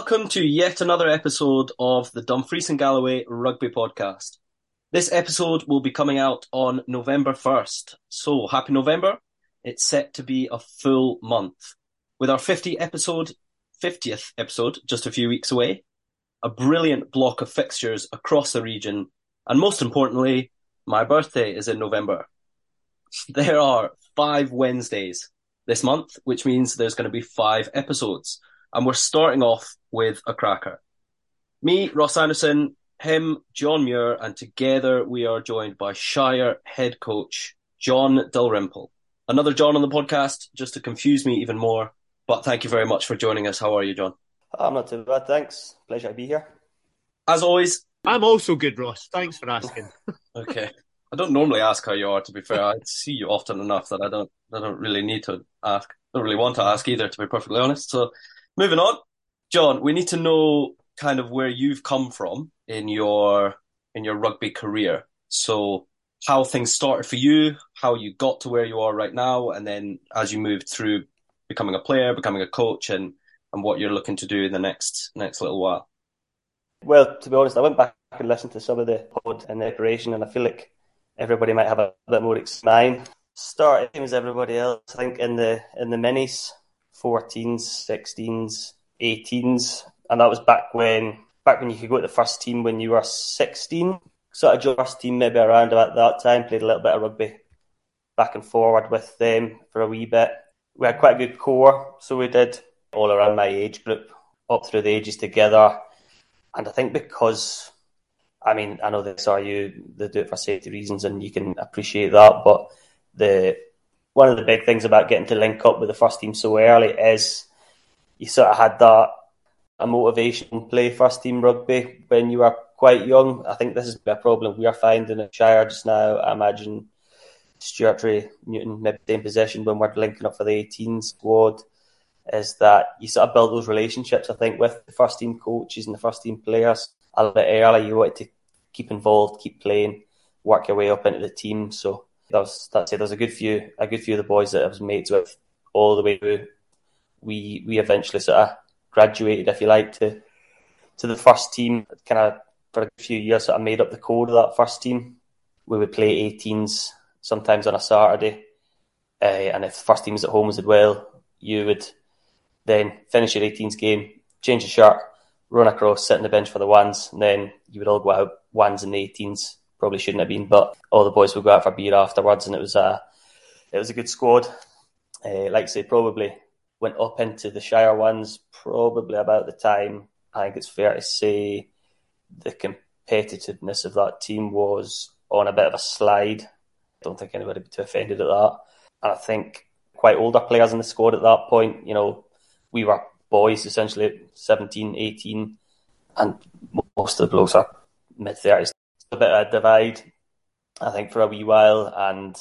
Welcome to yet another episode of the Dumfries and Galloway Rugby Podcast. This episode will be coming out on November 1st. So, happy November. It's set to be a full month. With our 50 episode, 50th episode just a few weeks away, a brilliant block of fixtures across the region, and most importantly, my birthday is in November. There are five Wednesdays this month, which means there's going to be five episodes and we're starting off with a cracker. Me, Ross Sanderson, him, John Muir, and together we are joined by Shire head coach John Dalrymple. Another John on the podcast, just to confuse me even more. But thank you very much for joining us. How are you, John? I'm not too bad, thanks. Pleasure to be here. As always, I'm also good, Ross. Thanks for asking. okay. I don't normally ask how you are. To be fair, I see you often enough that I don't. I don't really need to ask. I don't really want to ask either, to be perfectly honest. So Moving on, John, we need to know kind of where you've come from in your in your rugby career. So how things started for you, how you got to where you are right now, and then as you moved through becoming a player, becoming a coach, and and what you're looking to do in the next next little while. Well, to be honest, I went back and listened to some of the pod and the operation, and I feel like everybody might have a bit more mine. Started as everybody else, I think, in the in the minis. 14s, 16s, 18s, and that was back when back when you could go to the first team when you were 16. Sort of joined first team maybe around about that time. Played a little bit of rugby back and forward with them for a wee bit. We had quite a good core, so we did all around my age group up through the ages together. And I think because, I mean, I know this are you, they do it for safety reasons, and you can appreciate that. But the one of the big things about getting to link up with the first team so early is you sort of had that a motivation play first team rugby when you were quite young. I think this is a problem we are finding at Shire just now. I imagine Stranraer, Newton, maybe in possession when we're linking up for the 18 squad. Is that you sort of build those relationships? I think with the first team coaches and the first team players a little bit early. You wanted to keep involved, keep playing, work your way up into the team. So was that's it. There's a good few a good few of the boys that I was mates with all the way through. We we eventually sort of graduated, if you like, to to the first team. Kind of for a few years, sort of made up the code of that first team. We would play 18s sometimes on a Saturday, uh, and if the first team was at home as well, you would then finish your 18s game, change your shirt, run across, sit on the bench for the ones, and then you would all go out ones and 18s probably shouldn't have been, but all the boys would go out for a beer afterwards, and it was a it was a good squad. Uh, like I say, probably went up into the Shire ones probably about the time. I think it's fair to say the competitiveness of that team was on a bit of a slide. I don't think anybody would be too offended at that. And I think quite older players in the squad at that point, you know, we were boys essentially 17, 18, and most of the blokes are mid 30s a bit of a divide, I think, for a wee while, and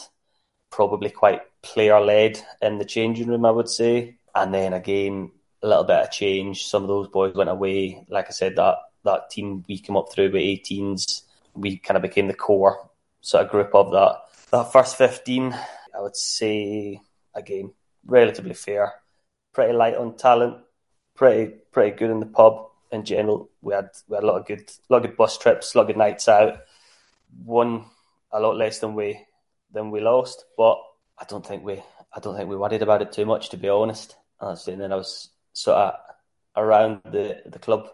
probably quite player led in the changing room, I would say. And then again, a little bit of change. Some of those boys went away. Like I said, that that team we came up through with 18s, we kind of became the core sort of group of that. That first 15, I would say, again, relatively fair. Pretty light on talent, pretty pretty good in the pub in general, we had we had a lot of good, lot of good bus trips, a lot of good nights out. Won a lot less than we than we lost, but I don't think we I don't think we worried about it too much, to be honest. And then I was sort of around the the club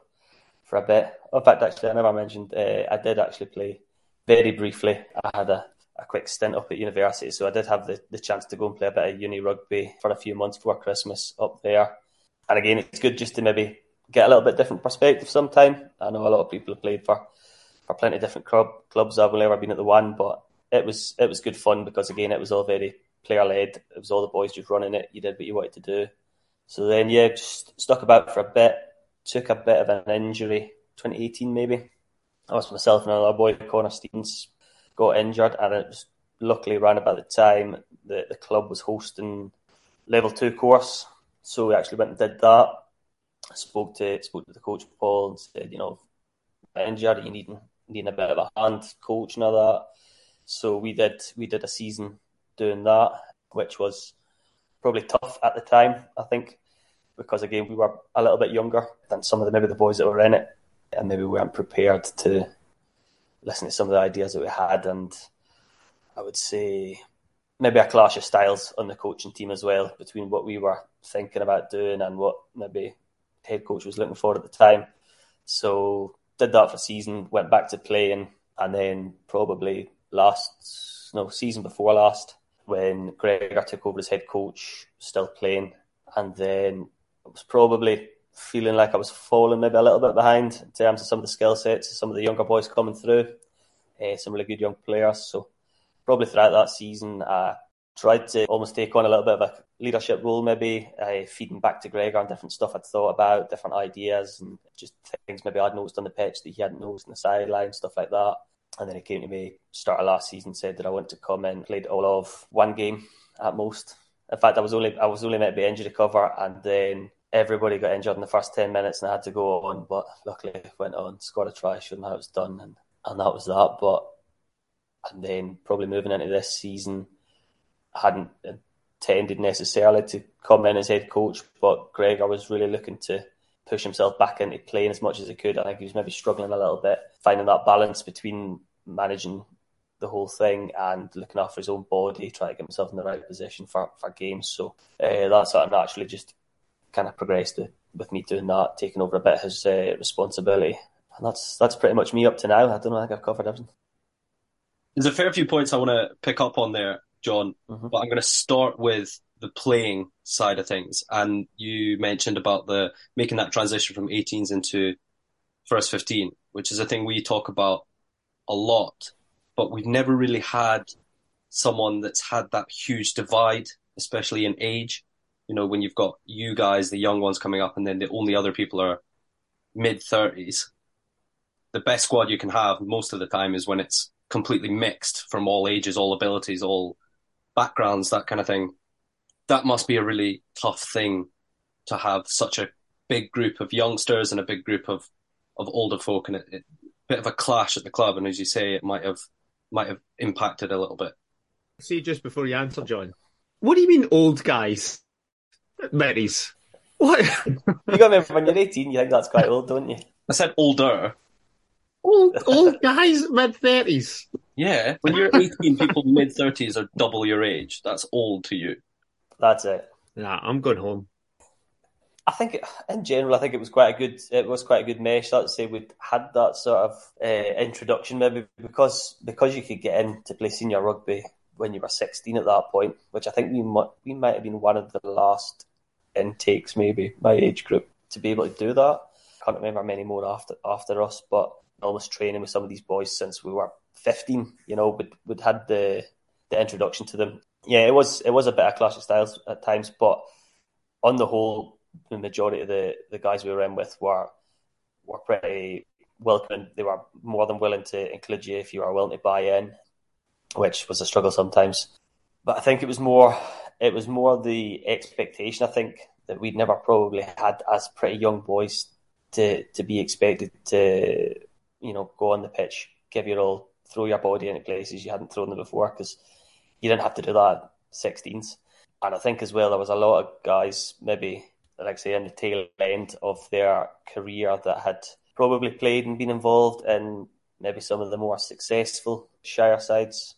for a bit. In fact, actually, I never mentioned uh, I did actually play very briefly. I had a, a quick stint up at university, so I did have the, the chance to go and play a bit of uni rugby for a few months before Christmas up there. And again, it's good just to maybe get a little bit different perspective sometime. I know a lot of people have played for, for plenty of different club, clubs. I've only ever been at the one, but it was it was good fun because again it was all very player led. It was all the boys just running it. You did what you wanted to do. So then yeah, just stuck about for a bit. Took a bit of an injury, 2018 maybe. I was myself and another boy, Connor Stevens, got injured, and it was luckily around about the time the the club was hosting level two course. So we actually went and did that spoke to spoke to the coach Paul and said, you know, injured, you need needing a bit of a hand coach and all that. So we did we did a season doing that, which was probably tough at the time. I think because again we were a little bit younger than some of the maybe the boys that were in it, and maybe we weren't prepared to listen to some of the ideas that we had. And I would say maybe a clash of styles on the coaching team as well between what we were thinking about doing and what maybe head coach was looking for at the time. So did that for season, went back to playing, and then probably last no season before last when Gregor took over as head coach, still playing, and then I was probably feeling like I was falling maybe a little bit behind in terms of some of the skill sets, some of the younger boys coming through, uh, some really good young players. So probably throughout that season, I tried to almost take on a little bit of a leadership role, maybe uh, feeding back to Gregor on different stuff I'd thought about, different ideas, and just things maybe I'd noticed on the pitch that he hadn't noticed on the sideline, stuff like that. And then he came to me start of last season, said that I want to come and played all of one game at most. In fact, I was only I was only meant to be injury cover, and then everybody got injured in the first ten minutes, and I had to go on. But luckily, went on, scored a try, showed how it was done, and and that was that. But and then probably moving into this season, hadn't intended necessarily to come in as head coach, but Greg, I was really looking to push himself back into playing as much as he could. I think he was maybe struggling a little bit, finding that balance between managing the whole thing and looking after his own body, trying to get himself in the right position for, for games. So uh, that sort of naturally just kind of progressed with, with me doing that, taking over a bit of his uh, responsibility. And that's that's pretty much me up to now. I don't know, I think I've covered everything. There's a fair few points I want to pick up on there, John, mm-hmm. but I'm going to start with the playing side of things. And you mentioned about the making that transition from 18s into first 15, which is a thing we talk about a lot, but we've never really had someone that's had that huge divide, especially in age. You know, when you've got you guys, the young ones coming up, and then the only other people are mid 30s. The best squad you can have most of the time is when it's completely mixed from all ages, all abilities, all backgrounds, that kind of thing that must be a really tough thing to have such a big group of youngsters and a big group of, of older folk and a bit of a clash at the club. And as you say, it might have might have impacted a little bit. See, just before you answer, John, what do you mean old guys? Marys. What? you got to remember when you're 18, you think that's quite old, don't you? I said older. Old, old guys, mid 30s. Yeah, when you're 18, people mid 30s are double your age. That's old to you. That's it. Yeah, I'm going home. I think, in general, I think it was quite a good. It was quite a good mesh. I'd say we had that sort of uh, introduction, maybe because because you could get in to play senior rugby when you were 16 at that point, which I think we might we might have been one of the last intakes, maybe my age group, to be able to do that. Can't remember many more after after us, but almost training with some of these boys since we were 15. You know, we'd had the the introduction to them yeah, it was it was a bit of clash of styles at times, but on the whole, the majority of the, the guys we were in with were were pretty welcoming. They were more than willing to include you if you were willing to buy in, which was a struggle sometimes. But I think it was more it was more the expectation. I think that we'd never probably had as pretty young boys to to be expected to you know go on the pitch, give your all, throw your body into places you hadn't thrown them before because you didn't have to do that 16s. And I think as well, there was a lot of guys, maybe, like say, in the tail end of their career that had probably played and been involved in maybe some of the more successful Shire sides.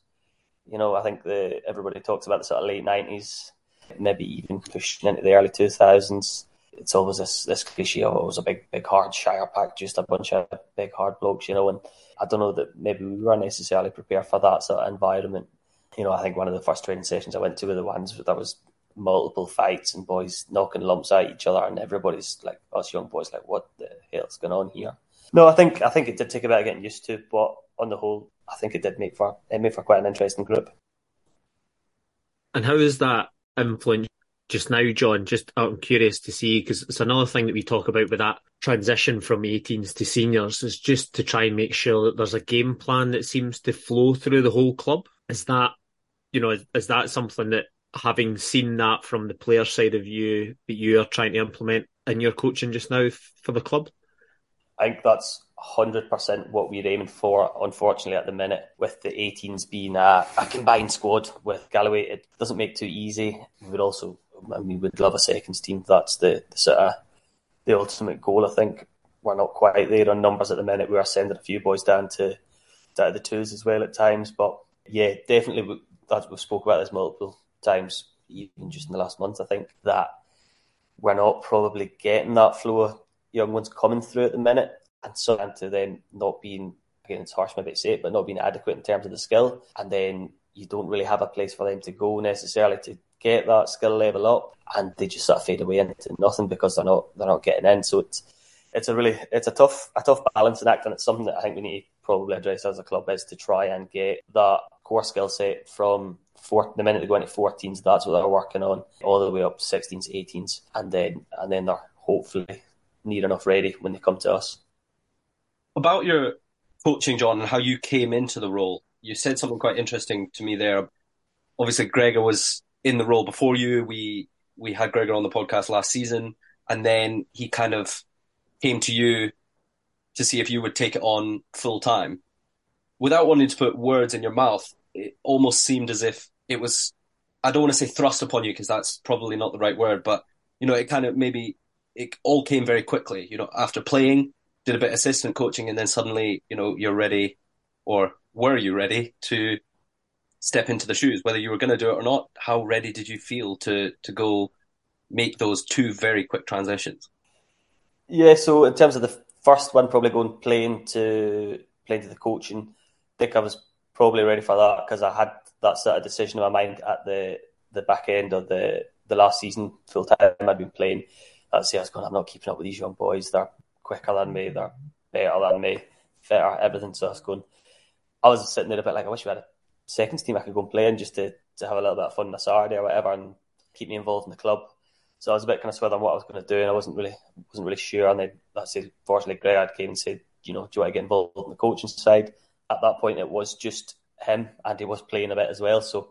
You know, I think the everybody talks about the sort of late 90s, maybe even pushing into the early 2000s. It's always this, this cliche of oh, it was a big, big, hard Shire pack, just a bunch of big, hard blokes, you know. And I don't know that maybe we weren't necessarily prepared for that sort of environment you know, I think one of the first training sessions I went to were the ones that was multiple fights and boys knocking lumps at each other, and everybody's like, us young boys, like, what the hell's going on here? No, I think I think it did take a bit of getting used to, but on the whole, I think it did make for it made for quite an interesting group. And how is that influence just now, John? Just I'm curious to see because it's another thing that we talk about with that transition from 18s to seniors is just to try and make sure that there's a game plan that seems to flow through the whole club. Is that you know, is, is that something that having seen that from the player side of you that you are trying to implement in your coaching just now for the club? I think that's 100% what we're aiming for. Unfortunately, at the minute, with the 18s being a, a, combined squad with Galloway, it doesn't make too easy. We also I mean, we'd love a seconds team. That's the, the sort of the ultimate goal. I think we're not quite there on numbers at the minute. We are sending a few boys down to, to the twos as well at times, but yeah, definitely. We, that we've spoke about this multiple times, even just in the last month. I think that we're not probably getting that flow of young ones coming through at the minute, and so to them not being again, it's harsh maybe to say it, but not being adequate in terms of the skill, and then you don't really have a place for them to go necessarily to get that skill level up, and they just sort of fade away into nothing because they're not they're not getting in. So it's it's a really it's a tough a tough balancing act, and it's something that I think we need to probably address as a club is to try and get that core skill set from four, the minute they go into 14s, that's what they're working on, all the way up 16s, 18s, and then and then they're hopefully near enough ready when they come to us. About your coaching, John, and how you came into the role, you said something quite interesting to me there. Obviously, Gregor was in the role before you. We we had Gregor on the podcast last season, and then he kind of came to you to see if you would take it on full time. Without wanting to put words in your mouth, it almost seemed as if it was. I don't want to say thrust upon you because that's probably not the right word, but you know, it kind of maybe it all came very quickly. You know, after playing, did a bit of assistant coaching, and then suddenly, you know, you're ready, or were you ready to step into the shoes? Whether you were going to do it or not, how ready did you feel to to go make those two very quick transitions? Yeah, so in terms of the first one, probably going playing to playing to the coaching, I think I was probably ready for that because I had that sort of decision in my mind at the the back end of the the last season full time I'd been playing. That's I was going. I'm not keeping up with these young boys. They're quicker than me. They're better than me. Fitter, everything. So I was going. I was sitting there a bit like I wish we had a seconds team I could go and play in just to, to have a little bit of fun on a Saturday or whatever and keep me involved in the club. So I was a bit kind of swayed on what I was going to do, and I wasn't really wasn't really sure. And then that's it. Fortunately, Greg had came and said, you know, do you want to get involved in the coaching side? At that point, it was just him, and he was playing a bit as well. So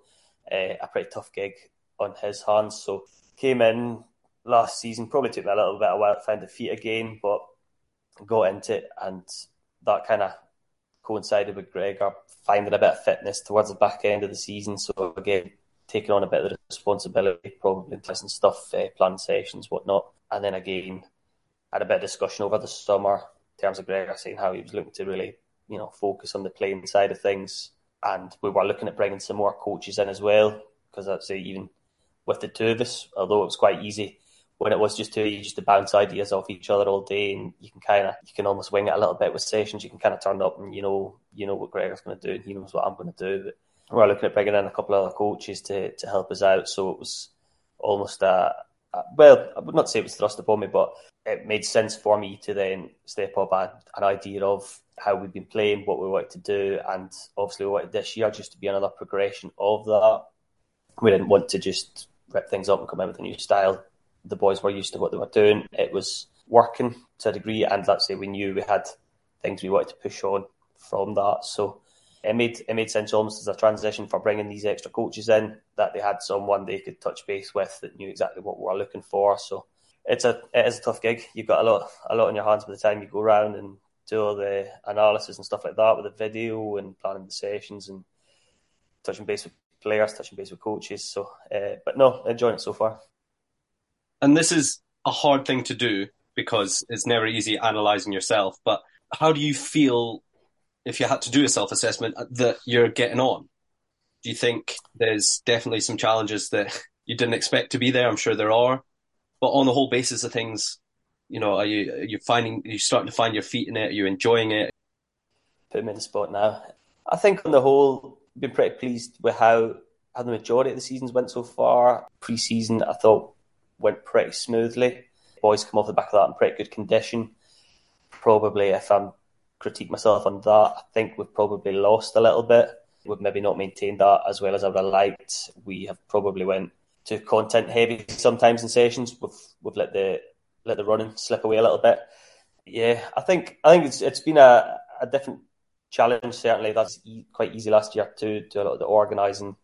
uh, a pretty tough gig on his hands. So came in last season, probably took me a little bit of a while to find the feet again, but got into it, and that kind of coincided with Gregor finding a bit of fitness towards the back end of the season. So again, taking on a bit of the responsibility, probably testing stuff, uh, planning sessions, whatnot, and then again had a bit of discussion over the summer in terms of Gregor saying how he was looking to really, you know, focus on the playing side of things, and we were looking at bringing some more coaches in as well because I'd say even with the two of us, although it was quite easy when it was just two, you just to bounce ideas off each other all day, and you can kind of you can almost wing it a little bit with sessions. You can kind of turn up and you know you know what Gregor's going to do, and he knows what I'm going to do. But we're looking at bringing in a couple of other coaches to to help us out, so it was almost a, a well, I would not say it was thrust upon me, but it made sense for me to then step up and an idea of how we've been playing, what we wanted to do, and obviously we wanted this year just to be another progression of that. We didn't want to just rip things up and come in with a new style the boys were used to what they were doing. It was working to a degree, and let's say we knew we had things we wanted to push on from that. So it made it made sense almost as a transition for bringing these extra coaches in that they had someone they could touch base with that knew exactly what we were looking for. So it's a it is a tough gig. You've got a lot a lot on your hands by the time you go around and do all the analysis and stuff like that with the video and planning the sessions and touching base with players, touching base with coaches. So, uh, but no, enjoying it so far and this is a hard thing to do because it's never easy analyzing yourself. But how do you feel if you had to do a self assessment that you're getting on? Do you think there's definitely some challenges that you didn't expect to be there? I'm sure there are. But on the whole basis of things, you know, are you are you finding are you starting to find your feet in it? Are you enjoying it? Put me in the spot now. I think on the whole, been pretty pleased with how how the majority of the seasons went so far. Pre season, I thought went pretty smoothly. Boys come off the back of that in pretty good condition. Probably, if I'm critique myself on that, I think we've probably lost a little bit. We've maybe not maintained that as well as I would have liked. We have probably went too content heavy sometimes in sessions. We've we've let the let the running slip away a little bit. Yeah, I think I think it's it's been a, a different challenge. Certainly, that's e- quite easy last year to do a lot of the organising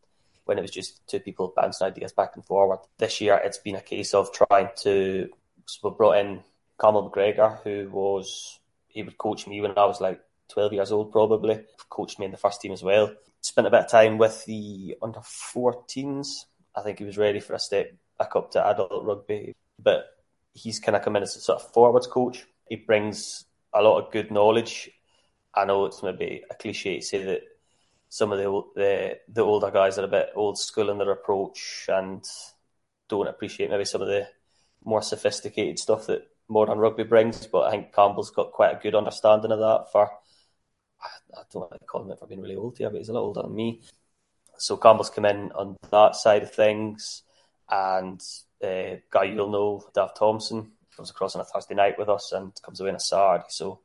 when it was just two people bouncing ideas back and forward. This year, it's been a case of trying to. So we brought in Campbell McGregor, who was he would coach me when I was like 12 years old, probably. Coached me in the first team as well. Spent a bit of time with the under 14s. I think he was ready for a step back up to adult rugby. But he's kind of come in as a sort of forwards coach. He brings a lot of good knowledge. I know it's maybe a cliche to say that some of the the, the older guys are a bit old school in their approach and don't appreciate maybe some of the more sophisticated stuff that modern rugby brings. But I think Campbell's got quite a good understanding of that. For I don't want to call him for being really old here, but he's a little older than me. So Campbell's come in on that side of things, and uh, guy you'll know, Dav Thompson, comes across on a Thursday night with us and comes away in a Sard. So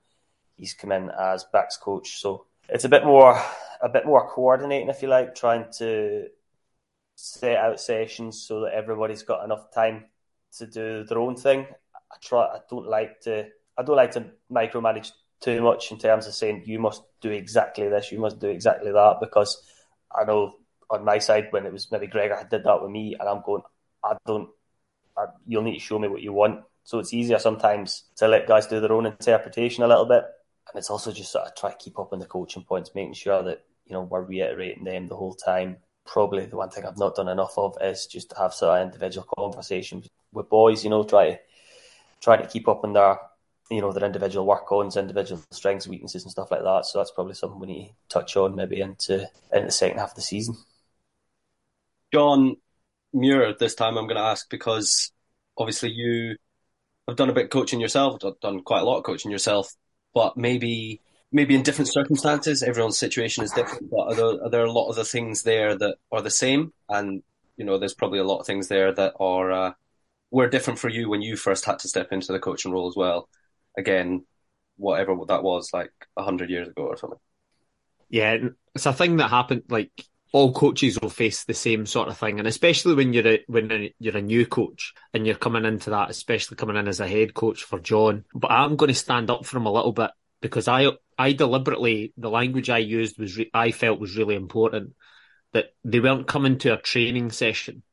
he's come in as backs coach. So it's a bit more, a bit more coordinating, if you like, trying to set out sessions so that everybody's got enough time to do their own thing. I try. I don't like to. I don't like to micromanage too much in terms of saying you must do exactly this, you must do exactly that, because I know on my side when it was maybe Gregor did that with me, and I'm going, I don't. I, you'll need to show me what you want. So it's easier sometimes to let guys do their own interpretation a little bit, and it's also just sort of try to keep up on the coaching points, making sure that you know we're reiterating them the whole time. Probably the one thing I've not done enough of is just to have sort of individual conversations with boys. You know, try to to keep up on their you know their individual work ons, individual strengths, weaknesses, and stuff like that. So that's probably something we need to touch on maybe into into the second half of the season. John Muir, this time I'm going to ask because obviously you have done a bit of coaching yourself, done quite a lot of coaching yourself, but maybe maybe in different circumstances, everyone's situation is different. But are there, are there a lot of the things there that are the same? And you know, there's probably a lot of things there that are uh, were different for you when you first had to step into the coaching role as well. Again, whatever that was, like hundred years ago or something. Yeah, it's a thing that happened. Like all coaches will face the same sort of thing, and especially when you're a, when you're a new coach and you're coming into that, especially coming in as a head coach for John. But I'm going to stand up for him a little bit because I I deliberately the language I used was re- I felt was really important that they weren't coming to a training session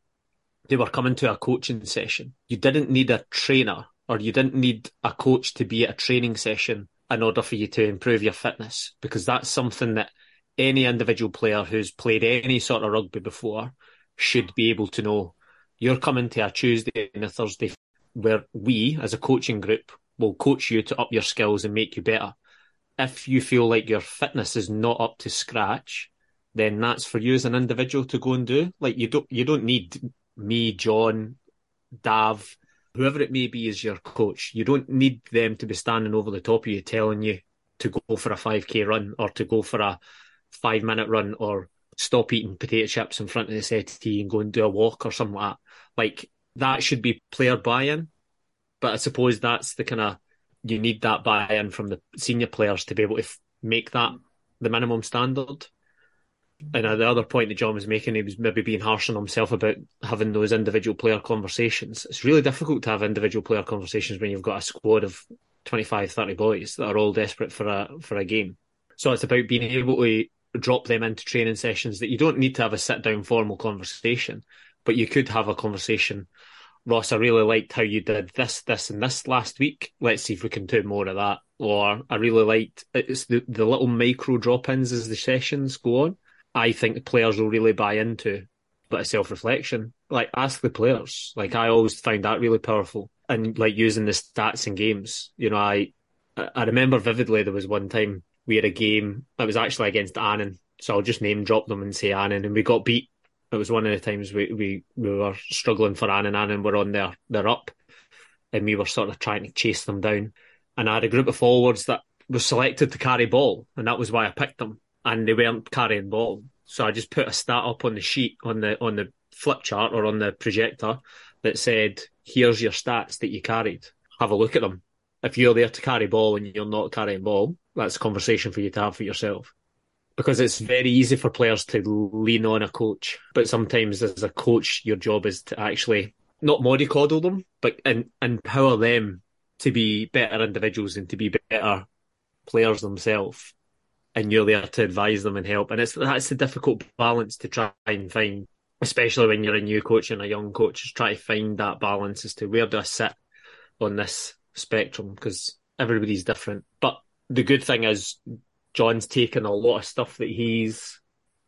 they were coming to a coaching session. You didn't need a trainer or you didn't need a coach to be at a training session in order for you to improve your fitness because that's something that any individual player who's played any sort of rugby before should be able to know. You're coming to a Tuesday and a Thursday where we, as a coaching group, will coach you to up your skills and make you better. If you feel like your fitness is not up to scratch, then that's for you as an individual to go and do. Like you don't you don't need me, John, Dav, whoever it may be as your coach, you don't need them to be standing over the top of you telling you to go for a 5k run or to go for a five minute run or stop eating potato chips in front of the settee and go and do a walk or something like that. Like that should be player buy-in. But I suppose that's the kind of you need that buy-in from the senior players to be able to f- make that the minimum standard and the other point that John was making, he was maybe being harsh on himself about having those individual player conversations. It's really difficult to have individual player conversations when you've got a squad of 25, 30 boys that are all desperate for a for a game. So it's about being able to drop them into training sessions that you don't need to have a sit down formal conversation, but you could have a conversation. Ross, I really liked how you did this, this, and this last week. Let's see if we can do more of that. Or I really liked it's the, the little micro drop ins as the sessions go on I think the players will really buy into. But a self reflection, like ask the players. Like I always find that really powerful, and like using the stats in games. You know, I I remember vividly there was one time we had a game that was actually against Annan, so I'll just name drop them and say Annan, and we got beat. It was one of the times we we, we were struggling for Annan. Annan were on their their up, and we were sort of trying to chase them down. And I had a group of forwards that was selected to carry ball, and that was why I picked them and they weren't carrying ball. So I just put a stat up on the sheet on the on the flip chart or on the projector that said, "Here's your stats that you carried. Have a look at them. If you're there to carry ball and you're not carrying ball, that's a conversation for you to have for yourself." Because it's very easy for players to lean on a coach, but sometimes as a coach, your job is to actually not mollycoddle them, but and empower them to be better individuals and to be better players themselves and you're there to advise them and help. And it's that's a difficult balance to try and find, especially when you're a new coach and a young coach, is try to find that balance as to where do I sit on this spectrum because everybody's different. But the good thing is John's taken a lot of stuff that he's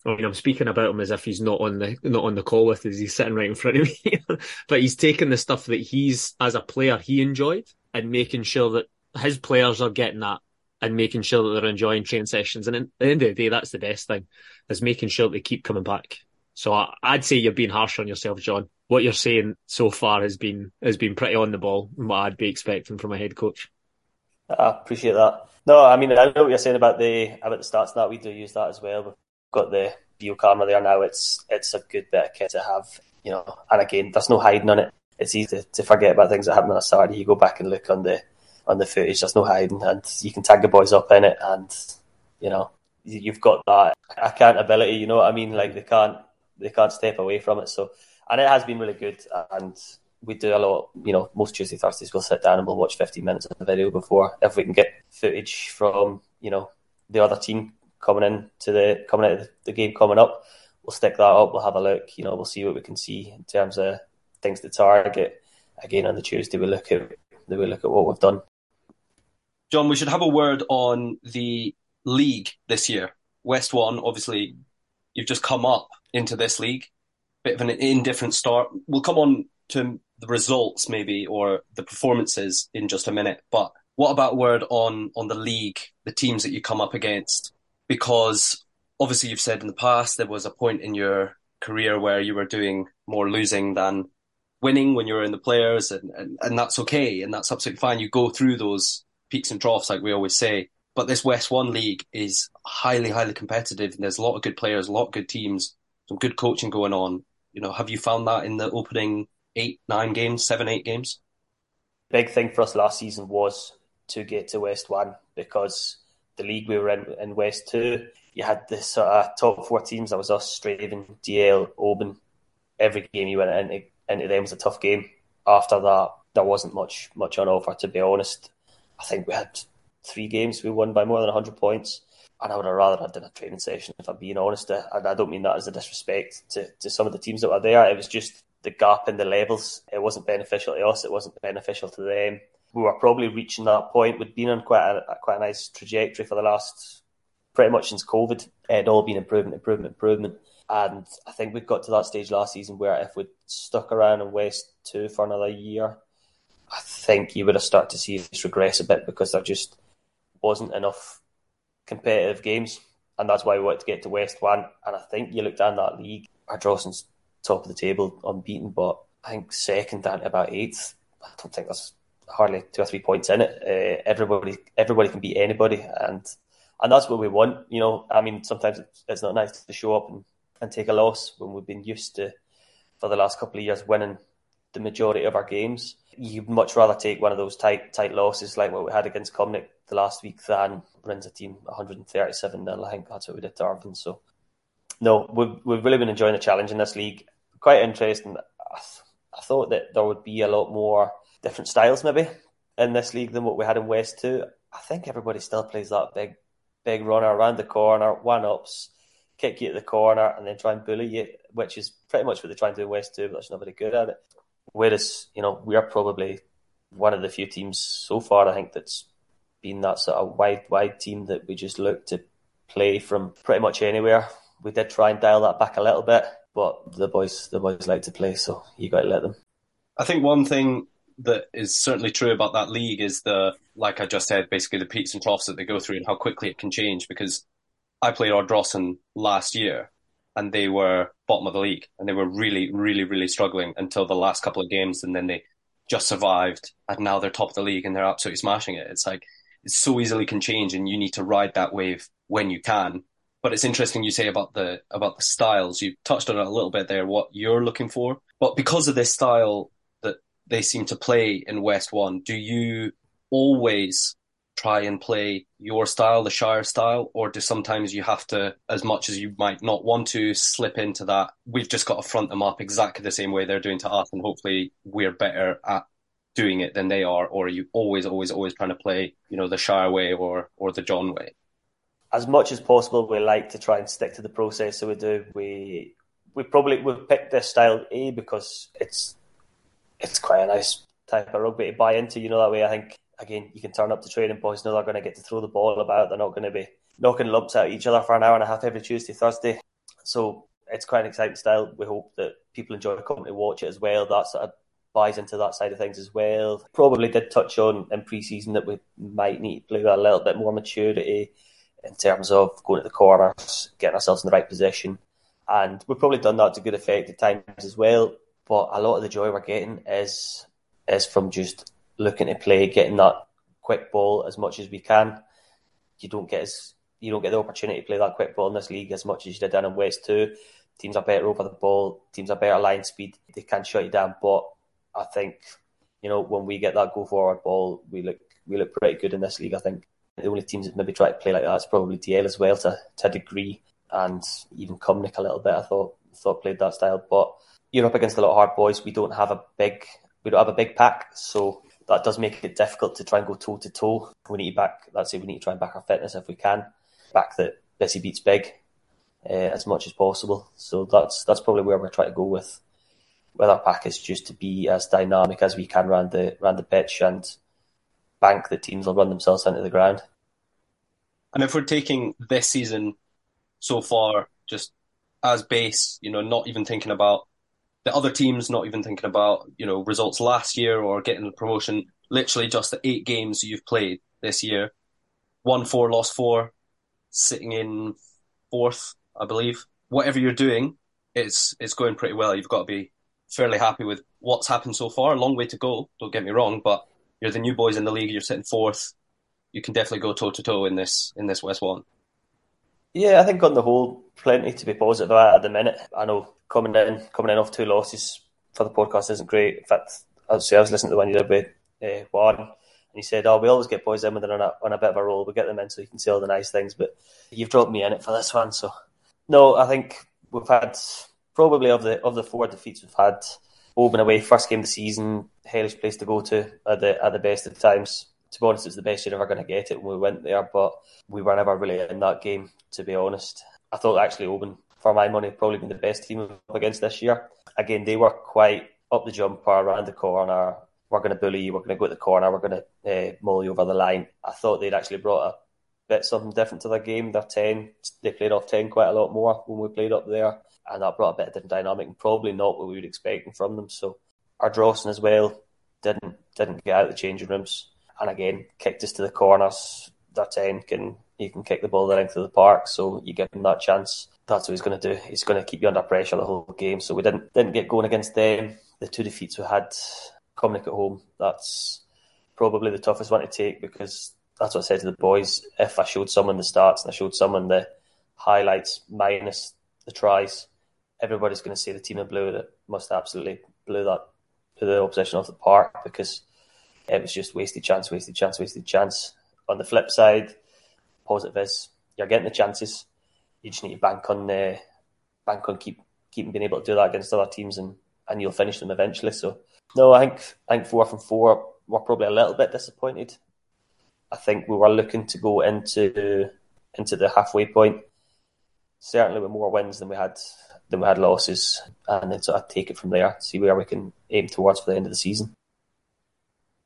I mean, I'm speaking about him as if he's not on the not on the call with us. He's sitting right in front of me, but he's taking the stuff that he's as a player he enjoyed and making sure that his players are getting that and making sure that they're enjoying training sessions. And at the end of the day, that's the best thing is making sure they keep coming back. So I, would say you're being harsh on yourself, John. What you're saying so far has been has been pretty on the ball, and what I'd be expecting from a head coach. I appreciate that. No, I mean I know what you're saying about the about the stats. That we do use that as well. We've got the view camera there now. It's it's a good bit of kit to have, you know. And again, there's no hiding on it. It's easy to, forget about things that happen on a Saturday. You go back and look on the on the footage. There's no hiding, and you can tag the boys up in it, and you know you've got that accountability. You know what I mean? Like they can't they can't step away from it. So, and it has been really good. And we do a lot. You know, most Tuesday Thursdays we'll sit down and we'll watch 15 minutes of the video before if we can get footage from you know the other team coming in to the coming out of the game coming up. We'll stick that up. We'll have a look. You know, we'll see what we can see in terms of things to target. Again, on the Tuesday we look at we look at what we've done. John, we should have a word on the league this year. West One, obviously, you've just come up into this league. Bit of an indifferent start. We'll come on to the results maybe or the performances in just a minute. But what about word on on the league, the teams that you come up against? Because obviously you've said in the past there was a point in your career where you were doing more losing than winning when you were in the players and, and, and that's okay and that's absolutely fine. You go through those peaks and troughs like we always say. But this West One league is highly, highly competitive and there's a lot of good players, a lot of good teams some good coaching going on. You know, have you found that in the opening eight, nine games, seven, eight games? Big thing for us last season was to get to West One because the league we were in in West Two, you had the sort of top four teams. That was us, Strathaven, DL, Oban. Every game you went into, into them was a tough game. After that, there wasn't much much on offer. To be honest, I think we had three games we won by more than hundred points and I would have rather had done a training session if I'm being honest. And I don't mean that as a disrespect to, to some of the teams that were there. It was just the gap in the levels. It wasn't beneficial to us. It wasn't beneficial to them. We were probably reaching that point. We'd been on quite a quite a nice trajectory for the last pretty much since COVID. It had all been improvement, improvement, improvement. And I think we got to that stage last season where if we'd stuck around in West Two for another year, I think you would have started to see us regress a bit because there just wasn't enough competitive games, and that's why we wanted to get to West One. And I think you look down that league, Ardrossan's top of the table, unbeaten, but I think second down to about eighth. I don't think there's hardly two or three points in it. Uh, everybody, everybody can beat anybody, and and that's what we want. You know, I mean, sometimes it's, not nice to show up and, and take a loss when we've been used to for the last couple of years winning the majority of our games. You'd much rather take one of those tight tight losses like what we had against Cumnock the last week than wins a team 137 nil. I think that's what we did to Arvin. So no, we've we've really been enjoying the challenge in this league. Quite interesting. I, th- I thought that there would be a lot more different styles maybe in this league than what we had in West Two. I think everybody still plays that big big runner around the corner, one ups, kick you at the corner, and then try and bully you, which is pretty much what they're trying to do in West Two, but that's not very good at it. Whereas, you know, we are probably one of the few teams so far, I think, that's been that sort of wide, wide team that we just look to play from pretty much anywhere. We did try and dial that back a little bit, but the boys, the boys like to play, so you got to let them. I think one thing that is certainly true about that league is the, like I just said, basically the peaks and troughs that they go through and how quickly it can change. Because I played Ardrossan last year, and they were bottom of the league, and they were really, really, really struggling until the last couple of games, and then they just survived, and now they're top of the league and they're absolutely smashing it. It's like it so easily can change, and you need to ride that wave when you can. But it's interesting you say about the about the styles. You touched on it a little bit there, what you're looking for. But because of this style that they seem to play in West One, do you always try and play your style, the Shire style, or do sometimes you have to, as much as you might not want to, slip into that? We've just got to front them up exactly the same way they're doing to us, and hopefully we're better at doing it than they are, or are you always, always, always trying to play, you know, the Shire way or or the John way? As much as possible, we like to try and stick to the process. So we do. We we probably we've picked this style A because it's it's quite a nice type of rugby to buy into. You know that way. I think again, you can turn up to training. Boys know they're going to get to throw the ball about. They're not going to be knocking lumps at each other for an hour and a half every Tuesday, Thursday. So it's quite an exciting style. We hope that people enjoy coming to watch it as well. That sort of buys into that side of things as well. Probably did touch on in pre-season that we might need to play a little bit more maturity in terms of going to the corners, getting ourselves in the right position. And we've probably done that to good effect at times as well. But a lot of the joy we're getting is is from just looking to play, getting that quick ball as much as we can. You don't get as you don't get the opportunity to play that quick ball in this league as much as you did down in West Two. Teams are better over the ball. Teams are better line speed. They can shut you down. But I think you know when we get that go forward ball, we look we look pretty good in this league. I think the only teams that maybe try to play like that is probably DL as well to, to a degree, and even Cumnock a little bit. I thought thought played that style, but you're up against a lot of hard boys. We don't have a big we don't have a big pack, so that does make it difficult to try and go toe to toe. We need to back. Let's say we need to try and back our fitness if we can. Back that Bessie beats big uh, as much as possible. So that's that's probably where we're trying to go with with our pack is just to be as dynamic as we can around the around the pitch and bank the teams will run themselves into the ground. And if we're taking this season so far just as base, you know, not even thinking about the other teams, not even thinking about, you know, results last year or getting the promotion, literally just the eight games you've played this year. Won four, lost four, sitting in fourth, I believe. Whatever you're doing, it's it's going pretty well. You've got to be fairly happy with what's happened so far. A long way to go, don't get me wrong, but you're the new boys in the league, you're sitting fourth. You can definitely go toe to toe in this in this West One. Yeah, I think on the whole, plenty to be positive about at the minute. I know coming in coming in off two losses for the podcast isn't great. In fact, I was listening to the one you did with uh, Warren, and he said, "Oh, we always get boys in when they're on a, on a bit of a roll. We get them in so you can see all the nice things." But you've dropped me in it for this one, so no, I think we've had probably of the of the four defeats we've had, Oban away, first game of the season, hellish place to go to at the at the best of times. To be honest, it's the best you're ever going to get it when we went there, but we were never really in that game. To be honest, I thought actually Oban, for my money, probably been the best team up against this year. Again, they were quite up the jumper, around the corner. We're going to bully you. We're going to go to the corner. We're going to uh, mull you over the line. I thought they'd actually brought a bit something different to their game. They're ten. They played off ten quite a lot more when we played up there and that brought a bit of different dynamic and probably not what we were expecting from them. So Ardrossan as well didn't didn't get out of the changing rooms and again kicked us to the corners. That ten can he can kick the ball the length of the park, so you give him that chance. That's what he's going to do. He's going to keep you under pressure the whole game. So we didn't didn't get going against them. The two defeats we had, Cumnock at home, that's probably the toughest one to take because that's what I said to the boys. If I showed someone the starts and I showed someone the highlights minus the tries, everybody's going to say the team in blue that must absolutely blew that blew the opposition off the park because it was just wasted chance, wasted chance, wasted chance. On the flip side, positive is you're getting the chances. You just need to bank on uh, bank on keep keeping being able to do that against other teams and, and you'll finish them eventually. So no, I think I think four from four we're probably a little bit disappointed. I think we were looking to go into into the halfway point, certainly with more wins than we had then we had losses, and then sort of take it from there, see where we can aim towards for the end of the season.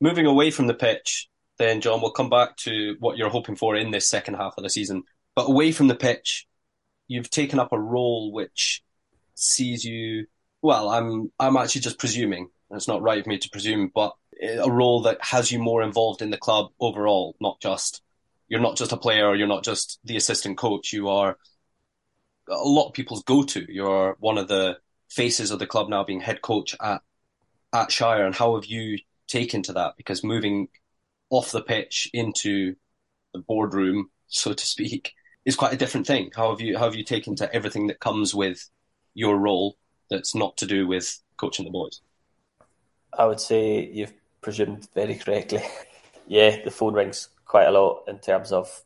Moving away from the pitch, then John, we'll come back to what you're hoping for in this second half of the season. But away from the pitch, you've taken up a role which sees you. Well, I'm I'm actually just presuming. It's not right of me to presume, but a role that has you more involved in the club overall, not just you're not just a player, you're not just the assistant coach, you are a lot of people's go to. You're one of the faces of the club now, being head coach at at Shire. And how have you taken to that? Because moving off the pitch into the boardroom, so to speak, is quite a different thing. How have you how have you taken to everything that comes with your role that's not to do with coaching the boys? I would say you've presumed very correctly. yeah, the phone rings quite a lot in terms of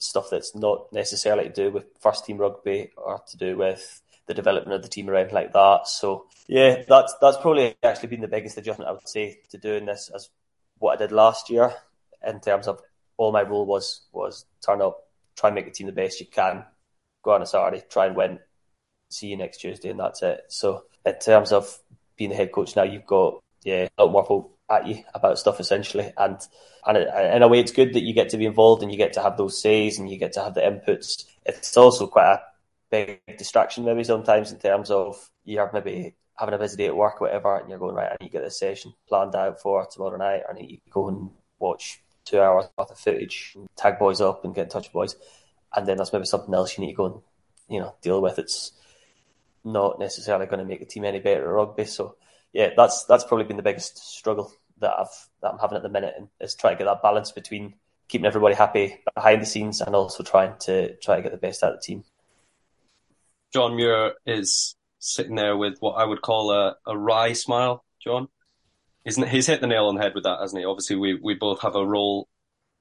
stuff that's not necessarily to do with first team rugby or to do with the development of the team around like that. So yeah, that's that's probably actually been the biggest adjustment I would say to doing this as what I did last year in terms of all my role was was turn up, try and make the team the best you can, go on a Saturday, try and win, see you next Tuesday, and that's it. So in terms of being the head coach now, you've got yeah a lot more at you about stuff essentially, and and in a way, it's good that you get to be involved and you get to have those says and you get to have the inputs. It's also quite a big distraction maybe sometimes in terms of you're maybe having a busy day at work or whatever, and you're going right. and you get this session planned out for tomorrow night. and you go and watch two hours worth of footage, tag boys up, and get in touch with boys. And then that's maybe something else you need to go and you know deal with. It's not necessarily going to make the team any better at rugby. So yeah, that's that's probably been the biggest struggle that I've that I'm having at the minute, and is trying to get that balance between keeping everybody happy behind the scenes and also trying to try to get the best out of the team. John Muir is sitting there with what I would call a, a wry smile. John, isn't he's hit the nail on the head with that, hasn't he? Obviously, we we both have a role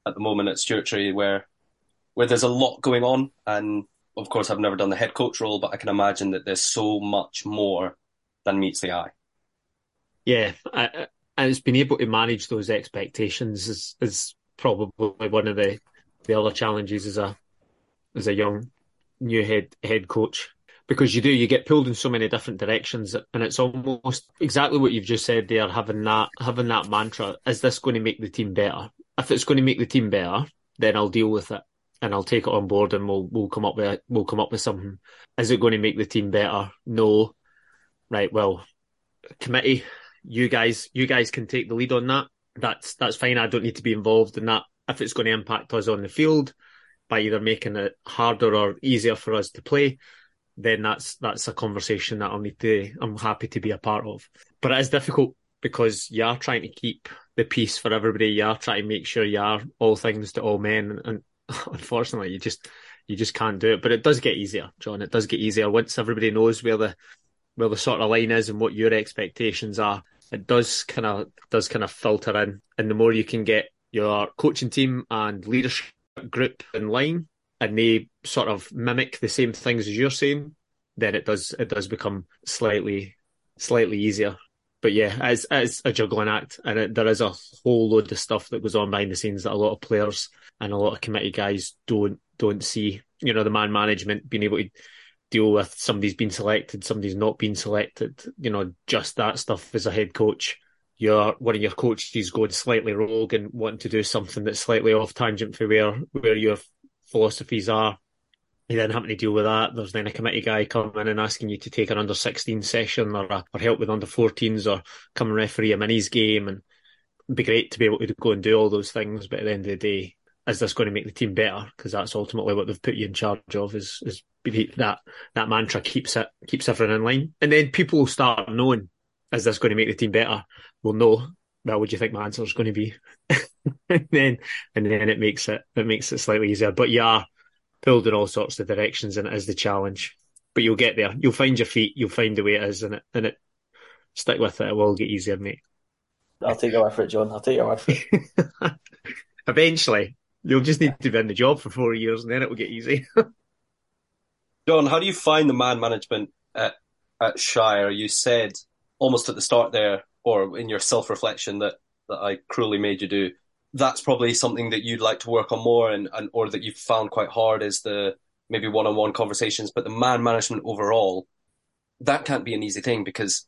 at the moment at Stewartry where where there's a lot going on, and of course, I've never done the head coach role, but I can imagine that there's so much more than meets the eye. Yeah, I, and it's been able to manage those expectations is, is probably one of the, the other challenges as a as a young new head head coach. Because you do you get pulled in so many different directions and it's almost exactly what you've just said there having that having that mantra is this going to make the team better? If it's going to make the team better then I'll deal with it and I'll take it on board and we'll we'll come up with we'll come up with something. Is it going to make the team better? No. Right well committee you guys you guys can take the lead on that that's that's fine I don't need to be involved in that if it's going to impact us on the field by either making it harder or easier for us to play, then that's that's a conversation that I'll need to I'm happy to be a part of. But it is difficult because you are trying to keep the peace for everybody. You are trying to make sure you are all things to all men, and unfortunately, you just you just can't do it. But it does get easier, John. It does get easier once everybody knows where the where the sort of line is and what your expectations are. It does kind of does kind of filter in, and the more you can get your coaching team and leadership group in line and they sort of mimic the same things as you're saying, then it does it does become slightly slightly easier. But yeah, it's, as a juggling act, and it, there is a whole load of stuff that goes on behind the scenes that a lot of players and a lot of committee guys don't don't see. You know, the man management being able to deal with somebody's been selected, somebody's not been selected. You know, just that stuff as a head coach your one of your coaches going slightly rogue and wanting to do something that's slightly off tangent for where where your philosophies are. You then having to deal with that. There's then a committee guy coming in and asking you to take an under 16 session or a, or help with under 14s or come and referee a minis game. And it'd be great to be able to go and do all those things. But at the end of the day, is this going to make the team better? Because that's ultimately what they've put you in charge of. Is is that that mantra keeps it keeps everyone in line, and then people will start knowing is this going to make the team better? Well, no. Well, what do you think my answer is going to be? and then and then it makes it it makes it slightly easier. But you are pulled in all sorts of directions, and it is the challenge. But you'll get there. You'll find your feet. You'll find the way it is, and it and it stick with it. It will get easier, mate. I'll take your word for it, John. I'll take your word for it. Eventually, you'll just need to be in the job for four years, and then it will get easy. John, how do you find the man management at at Shire? You said almost at the start there, or in your self reflection that that I cruelly made you do. That's probably something that you'd like to work on more, and, and or that you've found quite hard is the maybe one on one conversations. But the man management overall, that can't be an easy thing because